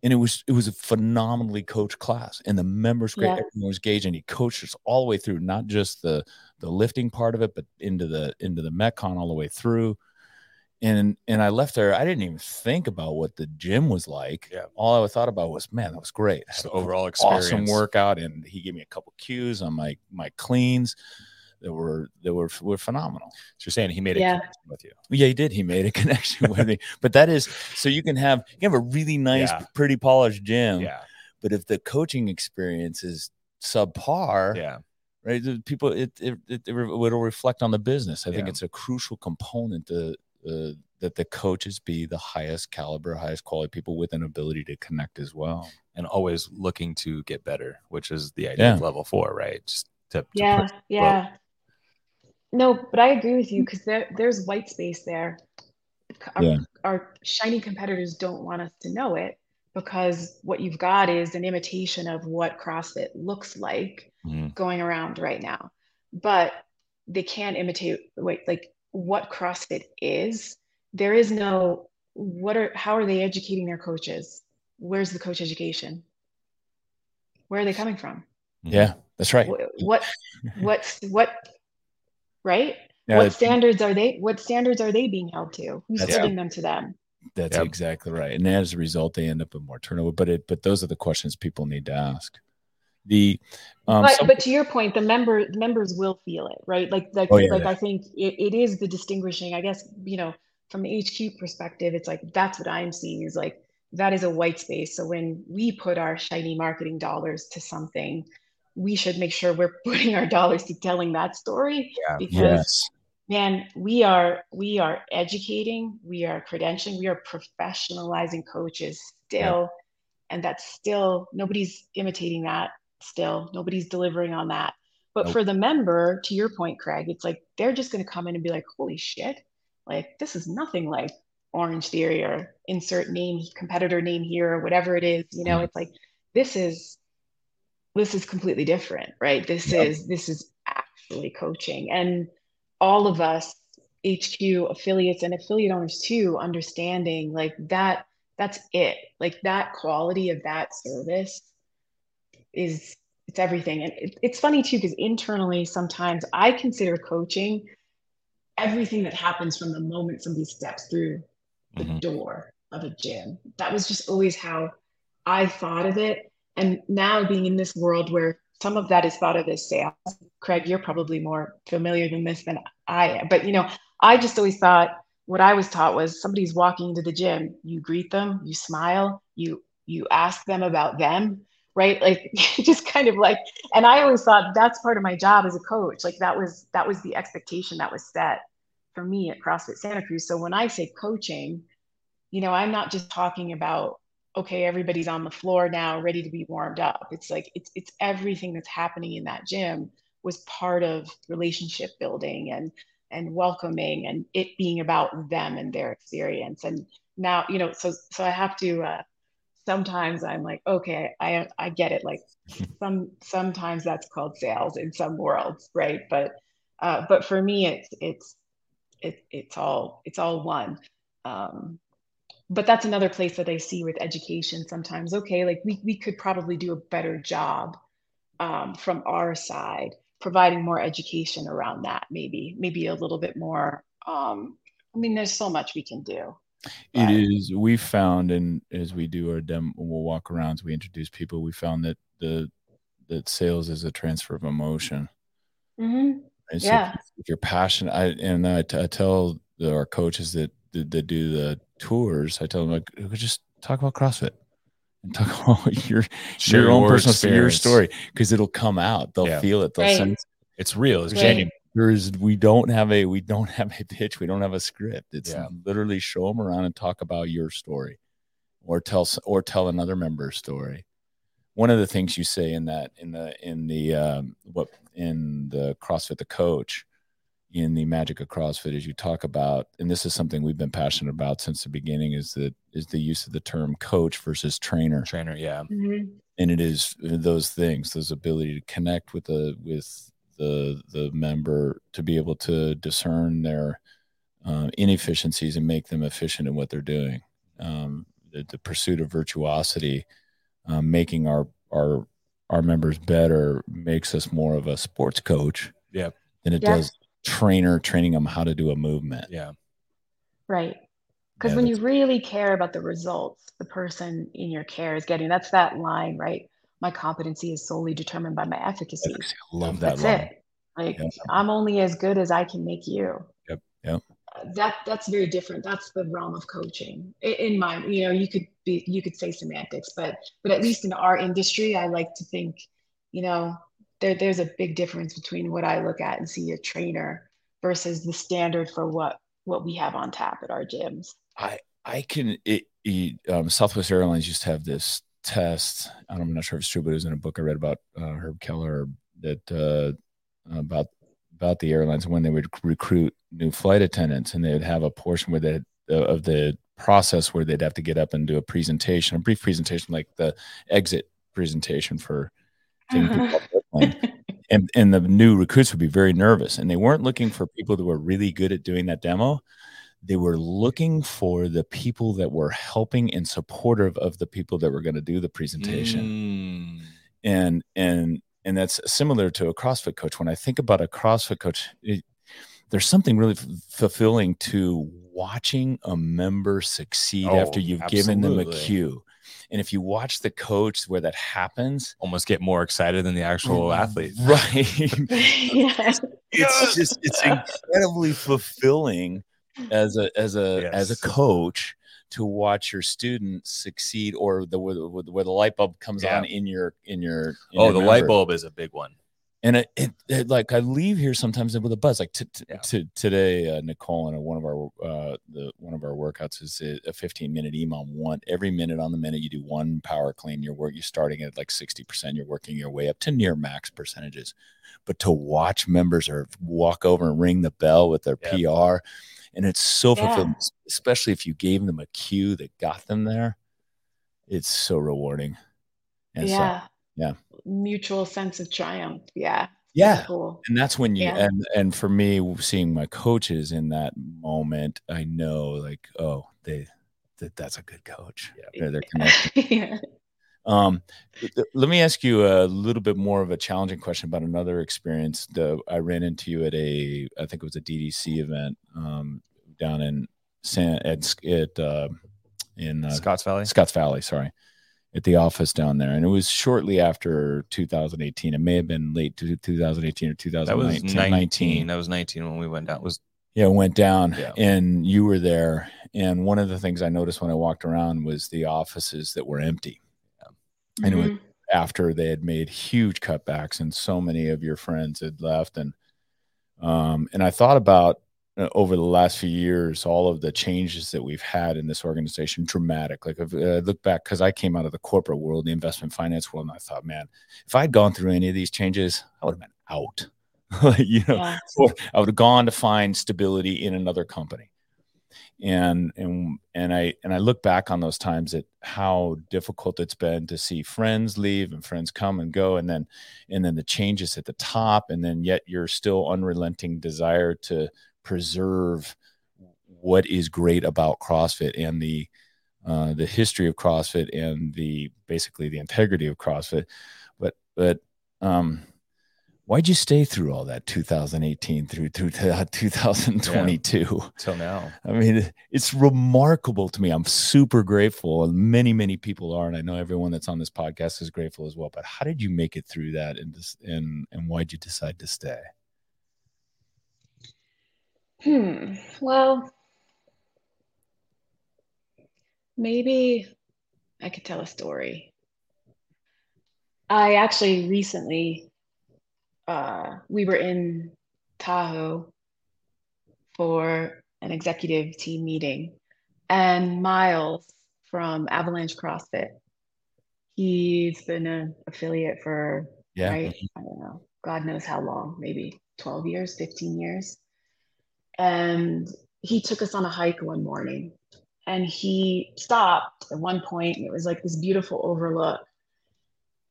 Speaker 2: and it was it was a phenomenally coached class, and the members great,
Speaker 4: Yeah.
Speaker 2: everyone was engaged, and he coached us all the way through, not just the the lifting part of it, but into the into the metcon all the way through. And and I left there. I didn't even think about what the gym was like.
Speaker 3: Yeah.
Speaker 2: all I thought about was, man, that was great. I
Speaker 3: Just the overall experience.
Speaker 2: awesome workout, and he gave me a couple cues on my my cleans that were that were were phenomenal.
Speaker 3: So you're saying he made a
Speaker 4: Yeah.
Speaker 3: connection with you.
Speaker 2: Yeah, he did. He made a connection with me. But that is so you can have you can have a really nice,
Speaker 3: Yeah.
Speaker 2: pretty polished gym.
Speaker 3: Yeah.
Speaker 2: But if the coaching experience is subpar,
Speaker 3: Yeah.
Speaker 2: right? the People, it it, it, it will reflect on the business. I think it's a crucial component to uh, that the coaches be the highest caliber, highest quality people with an ability to connect as well.
Speaker 3: And always looking to get better, which is the idea of level four, right? Just to, to
Speaker 4: yeah,
Speaker 3: push-
Speaker 4: yeah. No, but I agree with you because there there's white space there. Our,
Speaker 2: Yeah.
Speaker 4: our shiny competitors don't want us to know it because what you've got is an imitation of what CrossFit looks like
Speaker 3: Mhm.
Speaker 4: going around right now. But they can't imitate wait, like what CrossFit is. There is no what are how are they educating their coaches? Where's the coach education? Where are they coming from?
Speaker 3: Mhm.
Speaker 2: Yeah, that's right.
Speaker 4: Wh- what what's what right
Speaker 2: Yeah,
Speaker 4: what standards are they what standards are they being held to who's
Speaker 2: That's-
Speaker 4: holding them to them
Speaker 2: That's
Speaker 3: Yep.
Speaker 2: exactly right. And as a result, they end up with more turnover. But it but those are the questions people need to ask. The um
Speaker 4: but
Speaker 2: some-
Speaker 4: but to your point the member the members will feel it right like like
Speaker 2: Oh, yeah,
Speaker 4: like
Speaker 2: yeah.
Speaker 4: i think it, it is the distinguishing i guess you know from the hq perspective it's like that's what i'm seeing is like that is a white space so when we put our shiny marketing dollars to something we should make sure we're putting our dollars to telling that story
Speaker 3: Yeah.
Speaker 4: because
Speaker 2: yes.
Speaker 4: man we are we are educating we are credentialing we are professionalizing coaches still and that's still nobody's imitating that still. Nobody's delivering on that. But
Speaker 2: Nope.
Speaker 4: for the member to your point craig it's like they're just going to come in and be like holy shit. Like this is nothing like Orangetheory or insert name competitor name here or whatever it is. You know
Speaker 2: Mhm.
Speaker 4: it's like this is this is completely different right? This
Speaker 2: Yep.
Speaker 4: is this is actually coaching. And all of us HQ affiliates and affiliate owners too understanding like that that's it. Like that quality of that service is it's everything. And it, it's funny too because internally sometimes I consider coaching everything that happens from the moment somebody steps through the
Speaker 3: Mhm.
Speaker 4: door of a gym. That was just always how I thought of it. And now being in this world where some of that is thought of as sales Craig you're probably more familiar than this than I am. But you know I just always thought what I was taught was somebody's walking into the gym, you greet them, you smile, you you ask them about them, right? Like just kind of like and I always thought that's part of my job as a coach. Like that was that was the expectation that was set for me at CrossFit Santa Cruz. So when I say coaching, you know, I'm not just talking about okay, everybody's on the floor now ready to be warmed up. It's like it's it's everything that's happening in that gym was part of relationship building and and welcoming and it being about them and their experience and now you know so so i have to uh sometimes i'm like okay i i get it like some sometimes that's called sales in some worlds right? But uh but for me it's it's it, it's all it's all one. Um but that's another place that i see with education sometimes. Okay like we, we could probably do a better job um, from our side providing more education around that maybe maybe a little bit more um i mean there's so much we can do
Speaker 2: It
Speaker 4: Right.
Speaker 2: is. We found, and as we do our demo, we'll walk around as we introduce people. We found that the that sales is a transfer of emotion.
Speaker 4: mm-hmm.
Speaker 2: And so
Speaker 4: Yeah.
Speaker 2: if you're passionate, I and I, t- I tell the, our coaches that, that that do the tours, I tell them like just talk about CrossFit and talk about your
Speaker 3: Share
Speaker 2: your own
Speaker 3: your
Speaker 2: personal your story because it'll come out. They'll
Speaker 3: Yeah.
Speaker 2: feel it. They'll
Speaker 4: Right.
Speaker 2: sense.
Speaker 3: It's real. It's
Speaker 4: Right.
Speaker 3: genuine.
Speaker 2: There's we don't have a we don't have a pitch. We don't have a script. It's
Speaker 3: Yeah.
Speaker 2: literally show them around and talk about your story, or tell or tell another member's story, one of the things you say in that in the in the um, what in the CrossFit the coach in the magic of CrossFit is you talk about, and this is something we've been passionate about since the beginning, is that is the use of the term coach versus trainer.
Speaker 3: Trainer, yeah.
Speaker 4: Mhm.
Speaker 2: And it is those things, those ability to connect with the with the the member to be able to discern their uh, inefficiencies and make them efficient in what they're doing. Um, the, the pursuit of virtuosity, um, making our our our members better, makes us more of a sports coach.
Speaker 3: Yep.
Speaker 2: Than it
Speaker 4: Yeah.
Speaker 2: does trainer training them how to do a movement.
Speaker 3: Yeah.
Speaker 4: Right. Because
Speaker 2: Yeah,
Speaker 4: when you really care about the results the person in your care is getting, that's that line, right? My competency is solely determined by my efficacy.
Speaker 2: I love that
Speaker 4: That's
Speaker 2: line.
Speaker 4: it. Like
Speaker 2: Yep.
Speaker 4: I'm only as good as I can make you.
Speaker 3: Yep.
Speaker 2: Yep.
Speaker 4: That that's very different. That's the realm of coaching. In my, you know, you could be you could say semantics, but but at least in our industry, I like to think, you know, there there's a big difference between what I look at and see a trainer versus the standard for what what we have on tap at our gyms.
Speaker 2: I I can it, it um, Southwest Airlines used to have this test. I'm not sure if it's true, but it was in a book I read about uh, Herb Keller that uh, about about the airlines when they would recruit new flight attendants, and they would have a portion where they uh, of the process where they'd have to get up and do a presentation, a brief presentation, like the exit presentation for taking people off and and the new recruits would be very nervous and they weren't looking for people that were really good at doing that demo they were looking for the people that were helping and supportive of the people that were going to do the presentation
Speaker 3: Mm.
Speaker 2: and and and that's similar to a crossfit coach when i think about a crossfit coach it, there's something really f- fulfilling to watching a member succeed
Speaker 3: Oh,
Speaker 2: after you've given them a cue and if you watch the coach where that happens
Speaker 3: Almost get more excited than the actual athlete.
Speaker 2: right
Speaker 4: yeah.
Speaker 2: it's just it's incredibly fulfilling as a as a as a coach to watch your student succeed or the where, the where the light bulb comes
Speaker 3: Yeah.
Speaker 2: on in your in your in
Speaker 3: Oh,
Speaker 2: your
Speaker 3: the light bulb is a big one.
Speaker 2: and it, it, it like I leave here sometimes with a buzz like t- t-
Speaker 3: Yeah.
Speaker 2: to today uh, Nicole and one of our uh the one of our workouts is a, a 15 minute EMOM one every minute on the minute you do one power clean your work you're starting at like 60% you're working your way up to near max percentages but to watch members or walk over and ring the bell with their
Speaker 3: Yep.
Speaker 2: PR and it's so
Speaker 4: Yeah.
Speaker 2: fulfilling especially if you gave them a cue that got them there it's so rewarding and so
Speaker 4: yeah.
Speaker 2: yeah.
Speaker 4: Mutual sense of triumph. Yeah.
Speaker 2: yeah
Speaker 4: Cool.
Speaker 2: and that's when you
Speaker 4: Yeah.
Speaker 2: and and for me seeing my coaches in that moment i know like oh they that that's a good coach
Speaker 3: Yeah.
Speaker 2: they're, they're connected
Speaker 4: yeah.
Speaker 2: Um let me ask you a little bit more of a challenging question about another experience the i ran into you at a i think it was a ddc event um down in san at, at uh in uh,
Speaker 3: Scotts Valley.
Speaker 2: Scotts Valley, sorry, at the office down there. And it was shortly after 2018. It may have been late to 2018 or 2019.
Speaker 3: That was
Speaker 2: 2019.
Speaker 3: 19. That was 19 when we went down. Was
Speaker 2: Yeah, it went down
Speaker 3: Yeah.
Speaker 2: and you were there. And one of the things I noticed when I walked around was the offices that were empty And it was- after they had made huge cutbacks and so many of your friends had left. And um, and I thought about uh, over the last few years, all of the changes that we've had in this organization, dramatic. Like if I look back, because I came out of the corporate world, the investment finance world, and I thought, man, if I'd gone through any of these changes, I would have been out. you know,
Speaker 4: Yeah.
Speaker 2: or I would have gone to find stability in another company. And and and I and I look back on those times at how difficult it's been to see friends leave and friends come and go, and then and then the changes at the top, and then yet you're still unrelenting desire to preserve what is great about CrossFit and the uh, the history of CrossFit and the basically the integrity of CrossFit. But but um, why'd you stay through all that 2018 through through to 2022?
Speaker 3: till now.
Speaker 2: I mean, it's remarkable to me. I'm super grateful, and many many people are, and I know everyone that's on this podcast is grateful as well. But how did you make it through that, and this, and and why'd you decide to stay?
Speaker 4: Hmm. Well, maybe I could tell a story. I actually recently, uh, we were in Tahoe for an executive team meeting, and Miles from Avalanche CrossFit, He's been an affiliate for
Speaker 2: Yeah.
Speaker 4: right, I don't know, God knows how long, maybe 12 years, 15 years. And he took us on a hike one morning and he stopped at one point and it was like this beautiful overlook.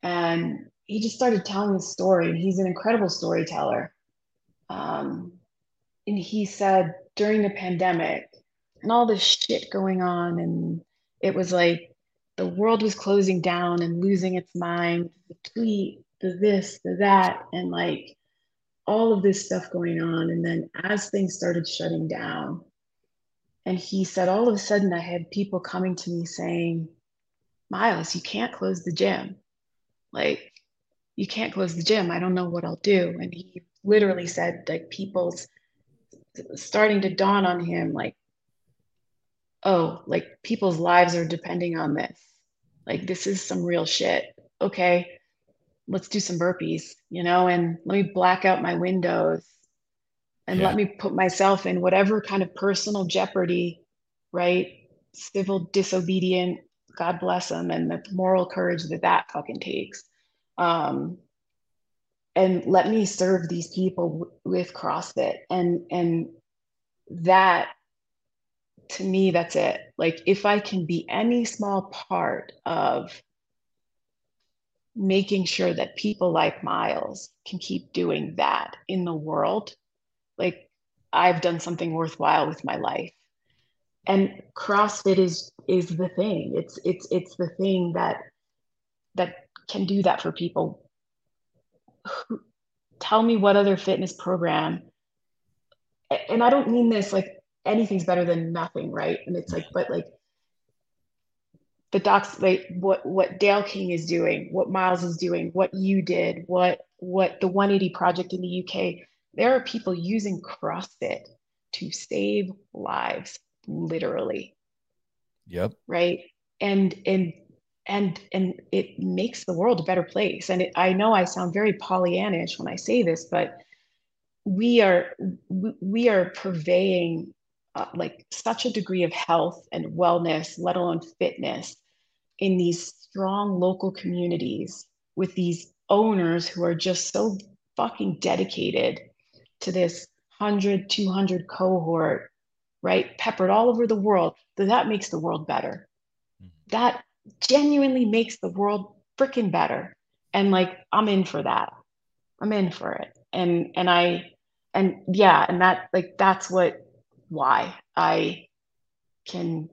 Speaker 4: And he just started telling the story. He's an incredible storyteller. Um, and he said during the pandemic and all this shit going on, and it was like the world was closing down and losing its mind, the tweet, the this, the that, and like all of this stuff going on. And then as things started shutting down, and he said, all of a sudden, I had people coming to me saying, Miles, you can't close the gym. Like, you can't close the gym. I don't know what I'll do. And he literally said, like, people's starting to dawn on him, like, oh, like people's lives are depending on this. Like, this is some real shit. Okay, let's do some burpees, you know, and let me black out my windows and
Speaker 2: Yeah.
Speaker 4: let me put myself in whatever kind of personal jeopardy, right? Civil disobedient, God bless them, and the moral courage that that fucking takes. Um, and let me serve these people w- with CrossFit, and and that to me, that's it. Like if I can be any small part of making sure that people like Miles can keep doing that in the world, like I've done something worthwhile with my life. And CrossFit is is the thing. It's it's it's the thing that that can do that for people. Tell me what other fitness program, and I don't mean this like anything's better than nothing, right? And it's like, but like the docs like what what Dale King is doing, what Miles is doing, what you did, what what the 180 project in the UK. There are people using CrossFit to save lives, literally,
Speaker 2: Yep.
Speaker 4: right? And and and and it makes the world a better place. And it, I know I sound very Pollyannish when I say this, but we are we, are purveying uh, like such a degree of health and wellness, let alone fitness, in these strong local communities with these owners who are just so fucking dedicated to this 100, 200 cohort, right? Peppered all over the world. That that makes the world better. That genuinely makes the world freaking better. And like, I'm in for that. I'm in for it. And, and I, and yeah, and that, like, that's what, why I can,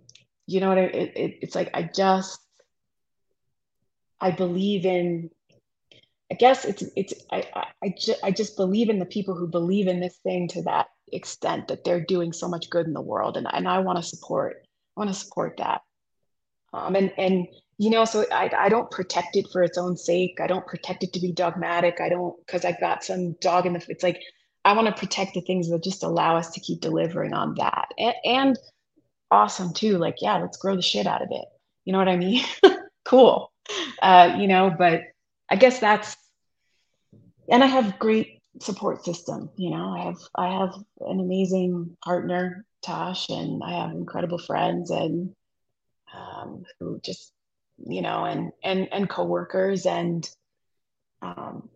Speaker 4: you know what I, it, it, it's like, I just, I believe in, I guess it's, it's, I, I, I, ju- I just believe in the people who believe in this thing to that extent that they're doing so much good in the world. And, and I want to support, I want to support that. Um, and, and, you know, so I, I don't protect it for its own sake. I don't protect it to be dogmatic. I don't, cause I've got some dog in the, it's like, I want to protect the things that just allow us to keep delivering on that. And, and awesome too. Like, yeah, let's grow the shit out of it. You know what I mean? cool. Uh, you know, but I guess that's, and I have great support system. You know, I have, I have an amazing partner, Tosh, and I have incredible friends and, um, who just, you know, and, and, and coworkers and, um,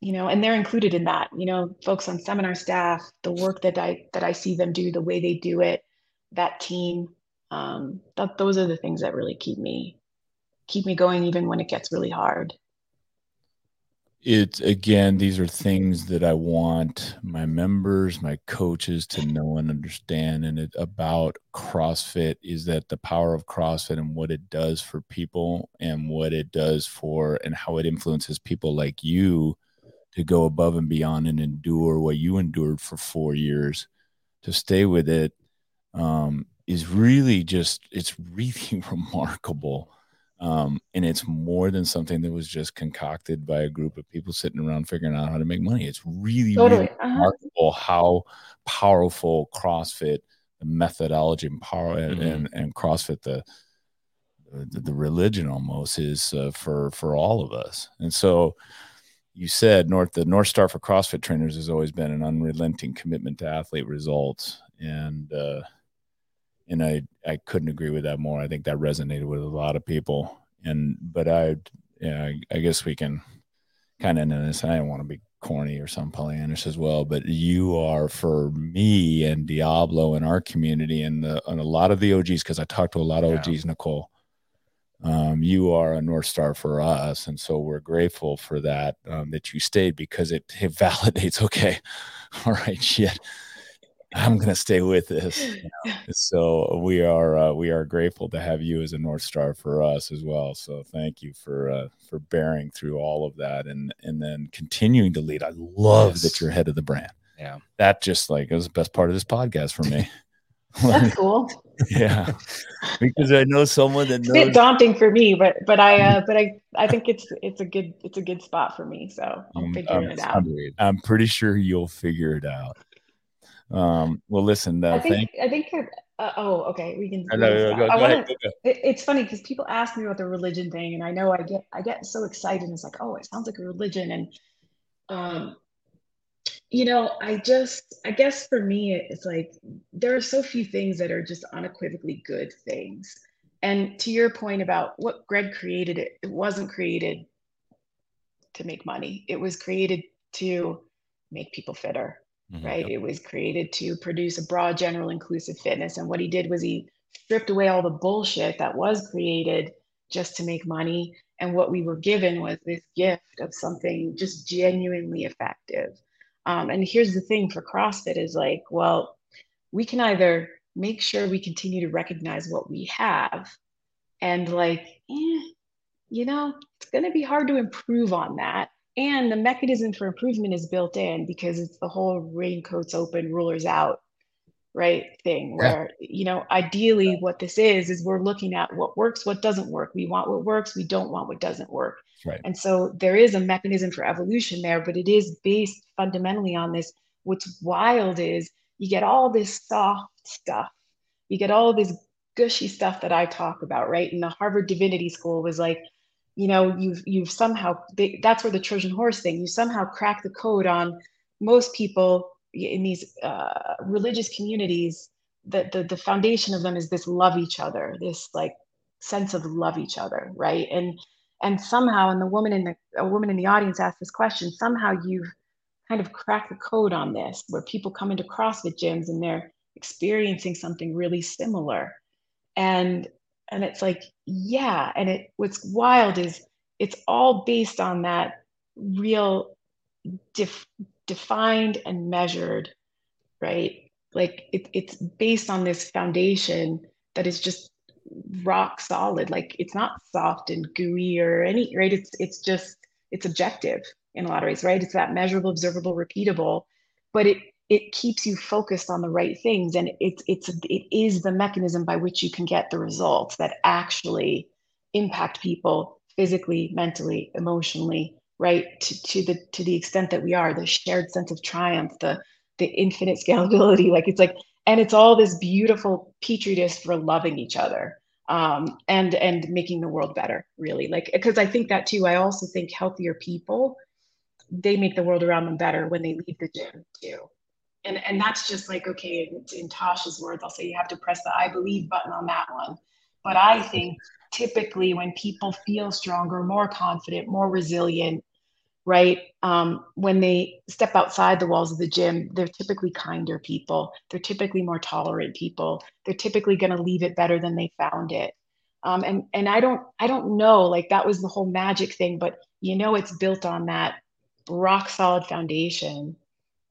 Speaker 4: you know, and they're included in that, you know, folks on seminar staff, the work that I, that I see them do, the way they do it, that team, um, that those are the things that really keep me, keep me going even when it gets really hard.
Speaker 2: It's again, these are things that I want my members, my coaches to know and understand. And it about CrossFit is that the power of CrossFit and what it does for people and what it does for and how it influences people like you to go above and beyond and endure what you endured for four years to stay with it um, is really just it's really remarkable um, and it's more than something that was just concocted by a group of people sitting around figuring out how to make money it's really
Speaker 4: Totally.
Speaker 2: really
Speaker 4: Uh-huh.
Speaker 2: remarkable how powerful crossfit the methodology and power and,
Speaker 3: Mhm.
Speaker 2: and, and crossfit the the, the religion almost is uh, for for all of us and so you said north the north star for crossfit trainers has always been an unrelenting commitment to athlete results and uh and i i couldn't agree with that more i think that resonated with a lot of people and but I yeah I, I guess we can kind of end this. I don't want to be corny or some Pollyannish as well, but you are for me and Diablo and our community and the and a lot of the OGs because I talked to a lot of
Speaker 3: Yeah.
Speaker 2: OGs, Nicole. Um, you are a north star for us, and so we're grateful for that um, that you stayed because it, it validates. Okay, all right, shit, I'm gonna stay with this. you know. So we are uh, we are grateful to have you as a north star for us as well. So thank you for uh, for bearing through all of that and and then continuing to lead. I love
Speaker 3: Yes.
Speaker 2: that you're head of the brand.
Speaker 3: Yeah.
Speaker 2: That just like is the best part of this podcast for me.
Speaker 4: That's cool.
Speaker 2: yeah, because I know someone that
Speaker 4: It's a bit daunting for me, but but I uh, but I I think it's it's a good it's a good spot for me. So I'm
Speaker 2: Um,
Speaker 4: figuring
Speaker 2: um,
Speaker 4: it out.
Speaker 2: I'm, I'm pretty sure you'll figure it out. Um, well, listen, uh,
Speaker 4: I think
Speaker 2: thank.
Speaker 4: I think uh, oh okay we can.
Speaker 2: I know, go, go
Speaker 4: wanna-
Speaker 2: go, go.
Speaker 4: it, it's funny because people ask me about the religion thing, and I know I get I get so excited. And it's like, oh, it sounds like a religion, and um, you know, I just I guess for me, it's like there are so few things that are just unequivocally good things. And to your point about what Greg created, it, it wasn't created to make money. It was created to make people fitter
Speaker 3: Mhm.
Speaker 4: right? It was created to produce a broad, general, inclusive fitness. And what he did was he stripped away all the bullshit that was created just to make money. And what we were given was this gift of something just genuinely effective. Um, and here's the thing for CrossFit is like, well, we can either make sure we continue to recognize what we have and like, eh, you know, it's going to be hard to improve on that. And the mechanism for improvement is built in because it's the whole raincoats open, rulers out, right? Thing
Speaker 2: Yeah.
Speaker 4: where, you know, ideally what this is, is we're looking at what works, what doesn't work. We want what works, we don't want what doesn't work.
Speaker 2: Right.
Speaker 4: And so there is a mechanism for evolution there, but it is based fundamentally on this. What's wild is you get all this soft stuff, you get all this gushy stuff that I talk about, right? And the Harvard Divinity School was like, you know, you've you've somehow they, that's where the Trojan horse thing. You somehow crack the code on most people in these uh, religious communities. That the the foundation of them is this love each other, this like sense of love each other, right? And and somehow, and the woman in the a woman in the audience asked this question. Somehow you've kind of cracked the code on this, where people come into CrossFit gyms and they're experiencing something really similar, and and it's like yeah, and it what's wild is it's all based on that real def, defined and measured, right? Like it, it's based on this foundation that is just rock solid. Like it's not soft and gooey or any, right? It's it's just it's objective in a lot of ways, right? It's that measurable, observable, repeatable, but it it keeps you focused on the right things, and it's it's it is the mechanism by which you can get the results that actually impact people physically, mentally, emotionally, right? To, to the to the extent that we are, the shared sense of triumph, the the infinite scalability, like it's like, and it's all this beautiful petri dish for loving each other um, and and making the world better, really. Like because I think that too. I also think healthier people, they make the world around them better when they leave the gym too. And and that's just like okay, in, in Tasha's words, I'll say you have to press the I believe button on that one. But I think typically when people feel stronger, more confident, more resilient, right? Um, when they step outside the walls of the gym, they're typically kinder people. They're typically more tolerant people. They're typically going to leave it better than they found it. Um, and and I don't I don't know like that was the whole magic thing, but you know it's built on that rock solid foundation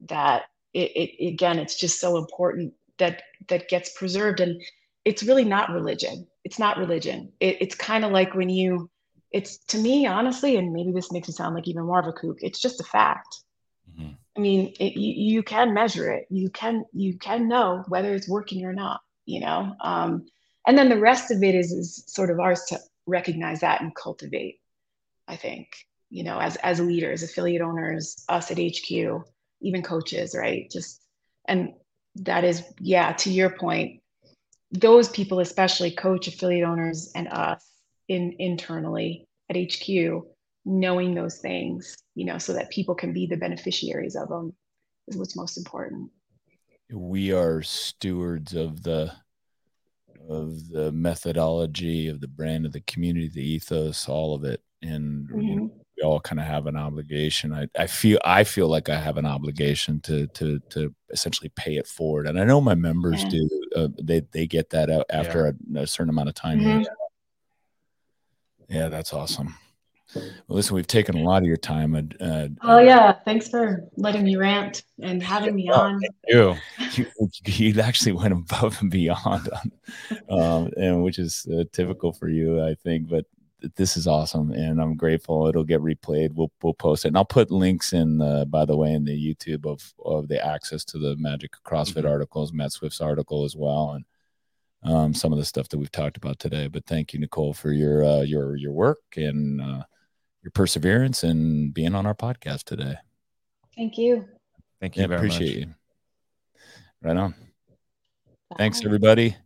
Speaker 4: that it, it again it's just so important that that gets preserved. And it's really not religion. It's not religion. It, it's kind of like when you it's to me honestly and maybe this makes me sound like even more of a kook it's just a fact.
Speaker 3: Mhm.
Speaker 4: i mean it, you, you can measure it. You can you can know whether it's working or not you know? Um, and then the rest of it is is sort of ours to recognize that and cultivate i think you know as as leaders affiliate owners us at hq even coaches right? Just and that is yeah to your point those people especially coach affiliate owners and us in internally at hq knowing those things you know so that people can be the beneficiaries of them is what's most important.
Speaker 2: We are stewards of the of the methodology of the brand of the community the ethos all of it. And you know. We all kind of have an obligation I, I feel i feel like i have an obligation to to to essentially pay it forward and i know my members
Speaker 4: Yeah.
Speaker 2: do uh, they they get that out after a, a certain amount of time
Speaker 4: Mhm.
Speaker 2: yeah that's awesome well, listen we've taken a lot of your time uh, uh,
Speaker 4: Oh yeah, thanks for letting me rant and having me on.
Speaker 3: You.
Speaker 2: you, you actually went above and beyond, um, and which is uh, typical for you, I think. But this is awesome, and I'm grateful. It'll get replayed. We'll we'll post it, and I'll put links in. Uh, by the way, in the YouTube of of the access to the Magic CrossFit
Speaker 3: Mhm.
Speaker 2: articles, Matt Swift's article as well, and um, some of the stuff that we've talked about today. But thank you, Nicole, for your uh, your your work and uh, your perseverance and being on our podcast today.
Speaker 4: Thank you.
Speaker 3: Thank you
Speaker 2: Yeah,
Speaker 3: very
Speaker 2: appreciate
Speaker 3: much.
Speaker 2: you. Right on. Thanks, everybody.